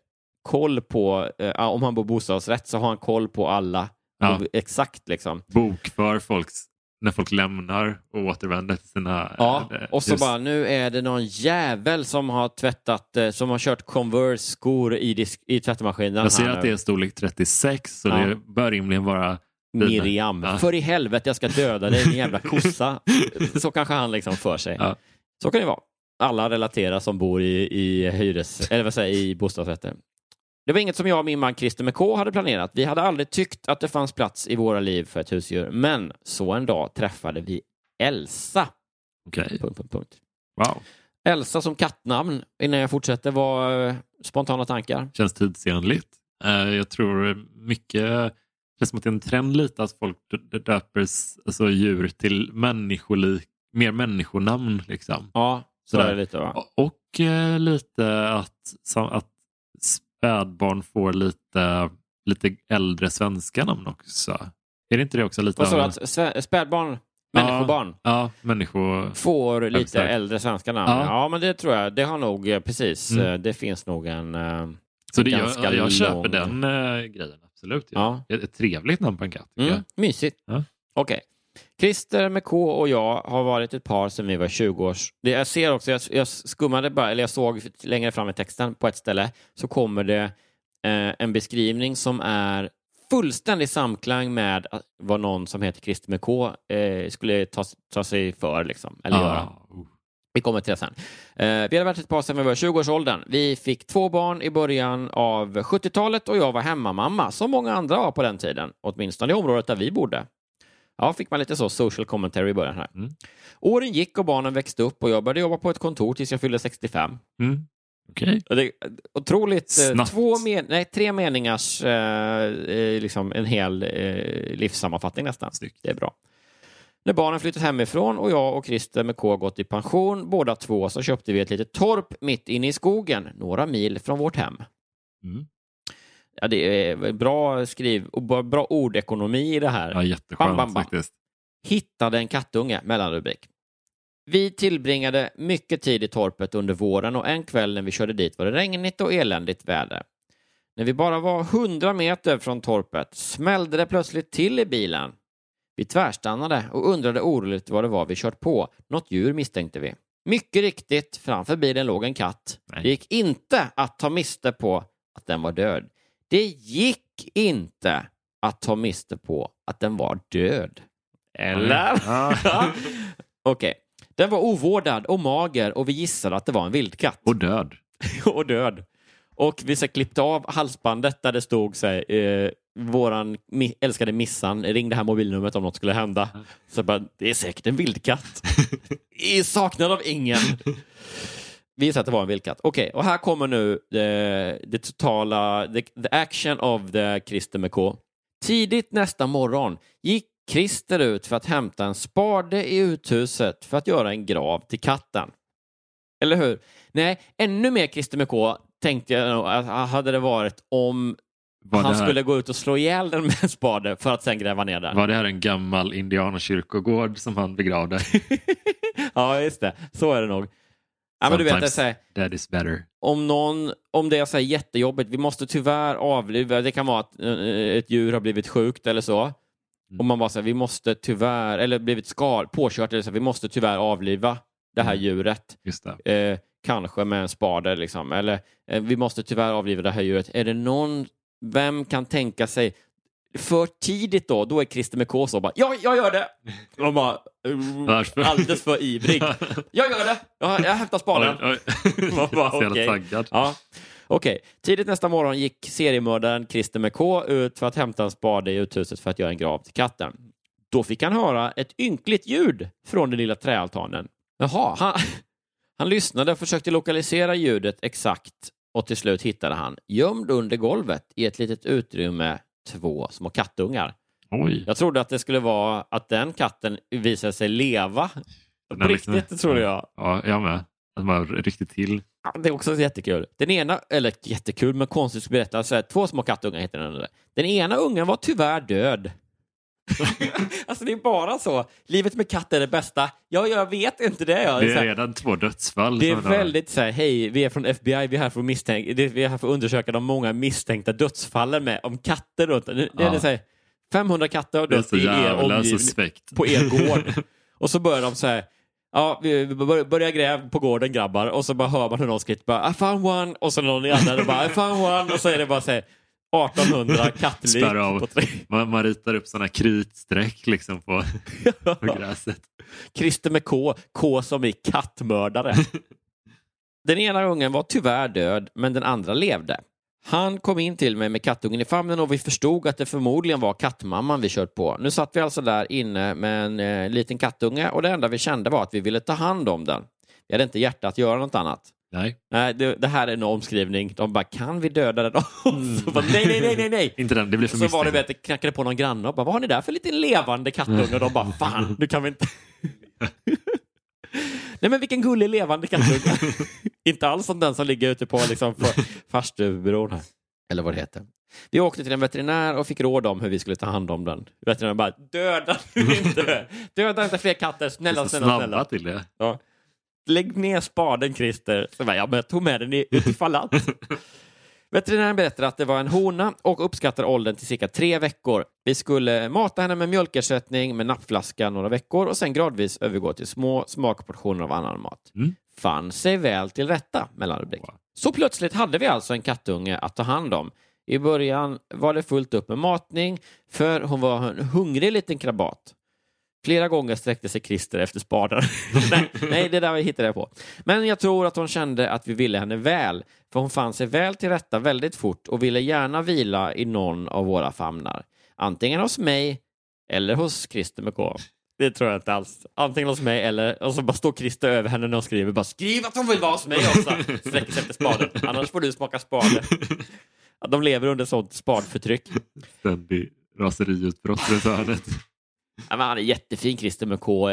Speaker 3: koll på, eh, om han bor bostadsrätt så har han koll på alla.
Speaker 2: Ja.
Speaker 3: Exakt liksom.
Speaker 2: Bokför folks, när folk lämnar och återvänder till sina
Speaker 3: Ja,
Speaker 2: eh,
Speaker 3: och så
Speaker 2: hus.
Speaker 3: bara nu är det någon jävel som har tvättat, eh, som har kört Converse-skor i, disk, i tvättmaskinen.
Speaker 2: Jag ser att det är storlek 36 så
Speaker 3: Ja.
Speaker 2: det bör rimligen vara.
Speaker 3: Miriam.
Speaker 2: Ja.
Speaker 3: För i helvete, jag ska döda dig, din jävla kossa. Så kanske han liksom för sig.
Speaker 2: Ja.
Speaker 3: Så kan det vara. Alla relaterar som bor i, i hyres, eller vad säger i bostadsrätter. Det var inget som jag och min man Christer med K hade planerat. Vi hade aldrig tyckt att det fanns plats i våra liv för ett husdjur. Men så en dag träffade vi Elsa.
Speaker 2: Okej,
Speaker 3: Punkt, punkt, punkt.
Speaker 2: wow.
Speaker 3: Elsa som kattnamn, innan jag fortsätter, var eh, spontana tankar.
Speaker 2: Känns tidsenligt. Eh, Jag tror mycket, det känns som att det är en trend lite att folk döper alltså djur till människolik, mer människonamn. Liksom.
Speaker 3: Ja, så
Speaker 2: Sådär.
Speaker 3: är det lite va?
Speaker 2: Och- Och eh, lite att, att spädbarn får lite, lite äldre svenska namn också. Är det inte det också? Lite
Speaker 3: Vad sa du? Att spädbarn, människobarn,
Speaker 2: Ja, människo...
Speaker 3: får lite
Speaker 2: Exakt.
Speaker 3: äldre svenska namn?
Speaker 2: Ja.
Speaker 3: Ja. men det tror jag. Det har nog, eh, precis.
Speaker 2: Mm.
Speaker 3: eh, Det finns nog en... eh,
Speaker 2: Så det,
Speaker 3: ganska
Speaker 2: jag, jag köper
Speaker 3: lång-
Speaker 2: den äh, grejen, absolut.
Speaker 3: Ja.
Speaker 2: Ett, ett trevligt namn på en katt.
Speaker 3: Mm, mysigt.
Speaker 2: Ja.
Speaker 3: Okej. Christer med K och jag har varit ett par sedan vi var 20 års. Jag ser också, jag, jag skummade bara, eller jag såg längre fram i texten på ett ställe, så kommer det eh, en beskrivning som är fullständig samklang med att- vad någon som heter Christer med K eh, skulle ta, ta sig för, liksom, eller göra.
Speaker 2: Ah, oh.
Speaker 3: Vi kommer till det sen. Eh, vi hade varit ett par sedan vi var i 20-årsåldern. Vi fick två barn i början av 70-talet och jag var hemmamamma, som många andra var på den tiden, åtminstone i området där vi bodde. Ja, fick man lite så social commentary i början här.
Speaker 2: Mm.
Speaker 3: Åren gick och barnen växte upp och jag började jobba på ett kontor tills jag fyllde 65.
Speaker 2: Mm. Okej.
Speaker 3: Och Det är otroligt... eh,
Speaker 2: Snabbt.
Speaker 3: Två men, nej, tre meningars, eh, eh, liksom en hel eh, livssammanfattning nästan.
Speaker 2: Snyggt.
Speaker 3: Det är bra. När barnen flyttat hemifrån och jag och Christer med K gått i pension, båda två, så köpte vi ett litet torp mitt inne i skogen, några mil från vårt hem.
Speaker 2: Mm.
Speaker 3: Ja, det är bra skriv och bra- ordekonomi i det här.
Speaker 2: Ja, jätteskönt
Speaker 3: Bam, bam, bam.
Speaker 2: faktiskt.
Speaker 3: Hittade en kattunge, mellanrubrik. Vi tillbringade mycket tid i torpet under våren och en kväll när vi körde dit var det regnigt och eländigt väder. När vi bara var hundra meter från torpet smällde det plötsligt till i bilen. Vi tvärstannade och undrade oroligt vad det var vi kört på. Något djur misstänkte vi. Mycket riktigt, framför bilen låg en katt. Det gick inte att ta miste på att den var död. Det gick inte att ta miste på att den var död. Eller? Okej. Den var ovårdad och mager och vi gissade att det var en vildkatt.
Speaker 2: Och död.
Speaker 3: och död. Och vi så klippte av halsbandet där det stod så här, eh, våran mi- älskade Missan ringde här mobilnumret om något skulle hända. Så jag bara, det är säkert en vildkatt. I saknad av ingen. Vi gissade att det var en vildkatt. Okej, och här kommer nu det, det totala, the, the action of the Christer med K. Tidigt nästa morgon gick Christer ut för att hämta en spade i uthuset för att göra en grav till katten. Eller hur? Nej, ännu mer Christer med K tänkte jag nog att hade det varit om
Speaker 2: Var
Speaker 3: han
Speaker 2: här-
Speaker 3: skulle gå ut och slå ihjäl den med en spade för att sen gräva ner den.
Speaker 2: Var det här en gammal indianerkyrkogård som han begravde?
Speaker 3: ja, just det. Så är det nog. Ja, men du vet, det är så här,
Speaker 2: that is better.
Speaker 3: om, någon, om det är så här jättejobbigt, vi måste tyvärr avliva, det kan vara att eh, ett djur har blivit sjukt eller så.
Speaker 2: Mm.
Speaker 3: Och man bara säger vi måste tyvärr, eller blivit skad, påkört eller så, vi måste tyvärr avliva det här
Speaker 2: Mm.
Speaker 3: djuret. Eh, kanske med en spade liksom. Eller eh, vi måste tyvärr avliva det här djuret. Är det någon, vem kan tänka sig för tidigt då, då är Christer med K så bara, ja, jag gör det! Och bara, alldeles för ivrig. Jag gör det! Jag, jag hämtar spaden. Okej.
Speaker 2: taggad.
Speaker 3: Ja. Okej, tidigt nästa morgon gick seriemördaren Christer med K ut för att hämta en spade i uthuset för att göra en grav till katten. Då fick han höra ett ynkligt ljud från den lilla träaltanen. Jaha, han, han lyssnade och försökte lokalisera ljudet exakt och till slut hittade han, gömd under golvet i ett litet utrymme, två små kattungar.
Speaker 2: Oj.
Speaker 3: Jag trodde att det skulle vara att den katten visade sig leva. På riktigt, det trodde jag.
Speaker 2: Ja, jag med. Att man riktigt till.
Speaker 3: Ja, Det är också jättekul. Den ena, eller jättekul, men konstigt att berätta. Så här, två små kattungar heter den. Den ena ungen var tyvärr död. alltså det är bara så. Livet med katt är det bästa. Ja, jag vet inte det. Jag.
Speaker 2: Det är redan två dödsfall.
Speaker 3: det är väldigt så här, hej, vi är från FBI, vi är här för att, misstänka, det- vi är här för att undersöka de många misstänkta dödsfallen med om katter runt. Är
Speaker 2: Ja.
Speaker 3: det så här, 500 katter har
Speaker 2: Det är
Speaker 3: dött i er omgivning
Speaker 2: suspekt.
Speaker 3: på er gård. Och så börjar de så här, ja, vi vi bör- börjar gräv på gården grabbar och så bara hör man hur någon skriker bara I found one och så någon i andra bara I found one och så är det bara så här 1800 kattlik på tre.
Speaker 2: Man, man ritar upp sådana kritstreck liksom på, på gräset.
Speaker 3: Christer med K, K som i kattmördare. Den ena ungen var tyvärr död, men den andra levde. Han kom in till mig med kattungen i famnen och vi förstod att det förmodligen var kattmamman vi kört på. Nu satt vi alltså där inne med en eh, liten kattunge och det enda vi kände var att vi ville ta hand om den. Vi hade inte hjärta att göra något annat.
Speaker 2: Nej,
Speaker 3: Nej, det, det här är en omskrivning. De bara, kan vi döda den? så bara, nej, nej, nej, nej, nej.
Speaker 2: inte den. Det blir för
Speaker 3: Så var det vet, det knackade på någon granne och bara, vad har ni där för liten levande kattunge? Och de bara, fan, nu kan vi inte... Nej men vilken gullig levande kattunge. inte alls som den som ligger ute på liksom, farstubron här. Eller vad det heter. Vi åkte till en veterinär och fick råd om hur vi skulle ta hand om den. Veterinären bara, döda nu inte! Döda inte fler katter, snälla,
Speaker 2: Så
Speaker 3: snälla,
Speaker 2: snabba
Speaker 3: snälla.
Speaker 2: till det.
Speaker 3: Ja. Lägg ner spaden Christer. Så bara, ja, men jag tog med den utifall att. Veterinären berättar att det var en hona och uppskattar åldern till cirka tre veckor. Vi skulle mata henne med mjölkersättning med nappflaska några veckor och sen gradvis övergå till små smakportioner av annan mat.
Speaker 2: Mm.
Speaker 3: Fann sig väl till rätta, mellanrubrik. Så plötsligt hade vi alltså en kattunge att ta hand om. I början var det fullt upp med matning för hon var en hungrig liten krabat. Flera gånger sträckte sig Christer efter spaden. nej, nej, det där hittade jag på. Men jag tror att hon kände att vi ville henne väl, för hon fann sig väl till rätta väldigt fort och ville gärna vila i någon av våra famnar. Antingen hos mig eller hos Christer med K. Det tror jag inte alls. Antingen hos mig eller och så bara står Christer över henne när hon skriver. Bara skriv att hon vill vara hos mig också. Sträcker sig efter spaden. Annars får du smaka spade. De lever under sånt spadförtryck.
Speaker 2: Ständig raseriutbrott runt hörnet.
Speaker 3: Ja, men han är jättefin, Christer med K.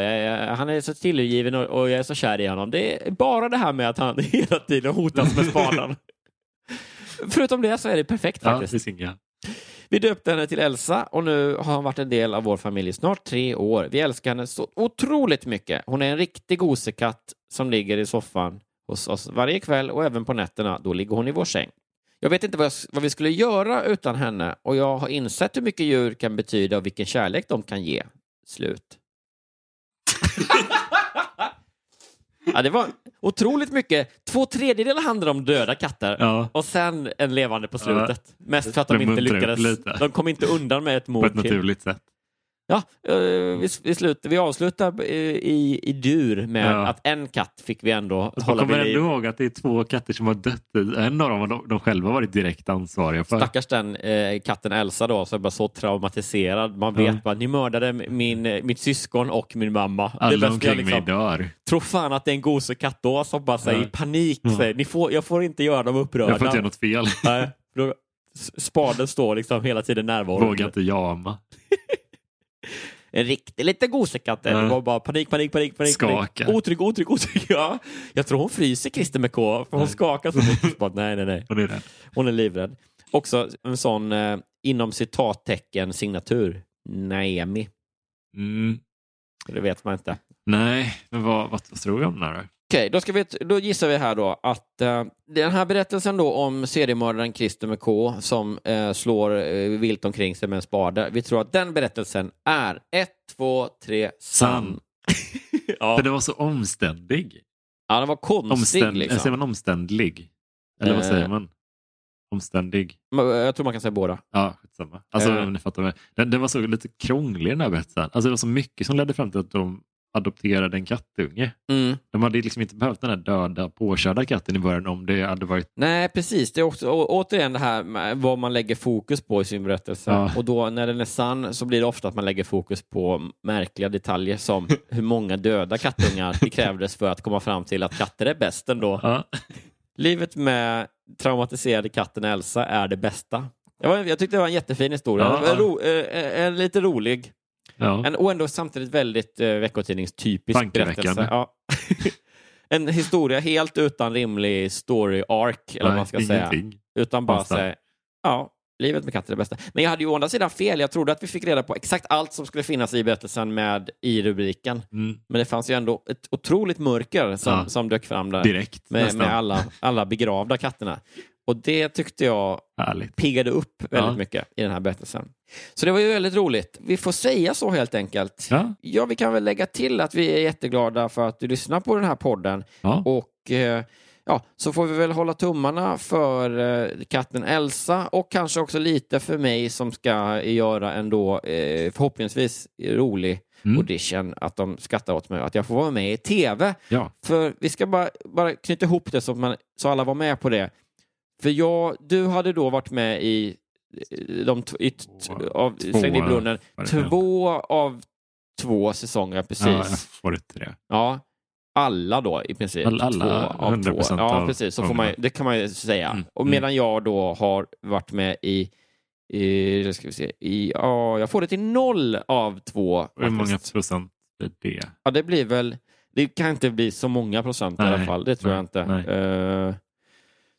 Speaker 3: Han är så tillgiven och, och jag är så kär i honom. Det är bara det här med att han hela tiden hotas med spaden. Förutom det så är det perfekt faktiskt.
Speaker 2: Ja,
Speaker 3: vi döpte henne till Elsa och nu har hon varit en del av vår familj i snart tre år. Vi älskar henne så otroligt mycket. Hon är en riktig gosekatt som ligger i soffan hos oss varje kväll och även på nätterna. Då ligger hon i vår säng. Jag vet inte vad, jag, vad, vi skulle göra utan henne och jag har insett hur mycket djur kan betyda och vilken kärlek de kan ge. Slut. ja, det var otroligt mycket. Två tredjedelar handlar om döda katter
Speaker 2: ja.
Speaker 3: och sen en levande på slutet. Ja. Mest för att de, inte lyckades. De kom inte undan med ett mord.
Speaker 2: På ett naturligt sätt.
Speaker 3: Ja, eh, vi, vi, slutar, vi avslutar i, i dur med ja. att en katt fick vi ändå
Speaker 2: alltså,
Speaker 3: hålla
Speaker 2: vid liv. kommer ändå ihåg att det är två katter som har dött. En av dem har de, de själva varit direkt ansvariga för.
Speaker 3: Stackars den eh, katten Elsa då som var så traumatiserad. Man vet ja. bara, ni mördade min, mitt syskon och min mamma.
Speaker 2: Alla omkring liksom, mig dör.
Speaker 3: Tro fan att det är en gosekatt då som bara säger ja. i panik, ja. säger, ni får, jag får inte göra dem upprörda.
Speaker 2: Jag får inte göra något fel.
Speaker 3: Nej, spaden står liksom hela tiden närvarande.
Speaker 2: Vågar inte jama.
Speaker 3: En riktig liten gosekatt. Det var bara panik, panik, panik, panik.
Speaker 2: Skaka.
Speaker 3: Otrygg, otrygg, otrygg. Ja. Jag tror hon fryser Christer med K. För hon nej. skakar så mycket. nej, nej, nej.
Speaker 2: Hon är rädd.
Speaker 3: Hon är livrädd. Också en sån eh, inom citattecken signatur. Naemi.
Speaker 2: Mm.
Speaker 3: Det vet man inte.
Speaker 2: Nej, men vad, vad, vad tror vi om den här?
Speaker 3: Okej, då, ska vi, då gissar vi här då att uh, den här berättelsen då om seriemördaren Christer med K som uh, slår uh, vilt omkring sig med en spade. Vi tror att den berättelsen är ett, två, tre, sann.
Speaker 2: ja. För den var så omständig.
Speaker 3: Ja, den var konstig. Omständ, liksom.
Speaker 2: Säger man omständlig? Eller vad säger man? Omständig?
Speaker 3: Jag tror man kan säga båda.
Speaker 2: Ja, skitsamma. Alltså, ni fattar Den, den var så lite krånglig den här berättelsen. Alltså, det var så mycket som ledde fram till att de adopterade en kattunge.
Speaker 3: Mm.
Speaker 2: De hade liksom inte behövt den här döda, påkörda katten i början om det hade varit...
Speaker 3: Nej, precis. Det är också, återigen det här vad man lägger fokus på i sin berättelse. Ja. Och då när den är sann så blir det ofta att man lägger fokus på märkliga detaljer som hur många döda kattungar det krävdes för att komma fram till att katter är bäst ändå.
Speaker 2: Ja.
Speaker 3: Livet med traumatiserade katten Elsa är det bästa. Jag, jag tyckte det var en jättefin historia. Ja. Ro, eh, eh, lite rolig.
Speaker 2: Ja.
Speaker 3: En, och ändå samtidigt väldigt eh, veckotidningstypisk berättelse. Ja. en historia helt utan rimlig story arc, eller Nej, vad man ska ingenting. säga. Utan bara säga, ja, livet med katter är det bästa. Men jag hade ju å andra sidan fel. Jag trodde att vi fick reda på exakt allt som skulle finnas i berättelsen med i rubriken.
Speaker 2: Mm.
Speaker 3: Men det fanns ju ändå ett otroligt mörker som, ja. som dök fram där.
Speaker 2: Direkt,
Speaker 3: med, med alla, alla begravda katterna. Och det tyckte jag
Speaker 2: Härligt.
Speaker 3: piggade upp väldigt ja. mycket i den här berättelsen. Så det var ju väldigt roligt. Vi får säga så helt enkelt.
Speaker 2: Ja.
Speaker 3: ja, vi kan väl lägga till att vi är jätteglada för att du lyssnar på den här podden.
Speaker 2: Ja.
Speaker 3: Och eh, ja, så får vi väl hålla tummarna för eh, katten Elsa och kanske också lite för mig som ska göra en då eh, förhoppningsvis rolig mm. audition, att de skrattar åt mig, att jag får vara med i tv.
Speaker 2: Ja.
Speaker 3: För vi ska bara, bara knyta ihop det så, man, så alla var med på det. För jag, du hade då varit med i de i, av Släng i brunnen. Två av två säsonger, precis. Ja,
Speaker 2: var det tre.
Speaker 3: Ja, alla då i princip.
Speaker 2: Alla, alla
Speaker 3: två av två. Ja, precis. Så får man, det kan man ju säga. Mm. Och medan jag då har varit med i i, ska vi se, i, ja, jag får det till noll av två.
Speaker 2: Hur många procent blir det?
Speaker 3: Ja, det blir väl, det kan inte bli så många procent nej, i alla fall. Det tror nej, jag inte. Uh,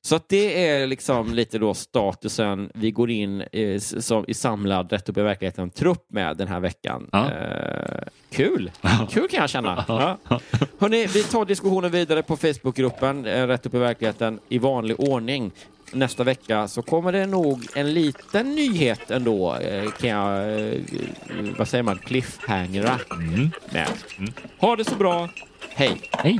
Speaker 3: så att det är liksom lite då statusen vi går in i, som, i samlad Rätt upp i verkligheten trupp med den här veckan.
Speaker 2: Ja.
Speaker 3: Eh, kul! Kul kan jag känna. Ja. Hörrni, vi tar diskussionen vidare på Facebookgruppen eh, Rätt upp i verkligheten i vanlig ordning. Nästa vecka så kommer det nog en liten nyhet ändå, eh, kan jag, eh, vad säger man, cliffhangera
Speaker 2: mm.
Speaker 3: med. Mm. Ha det så bra. Hej!
Speaker 2: Hej!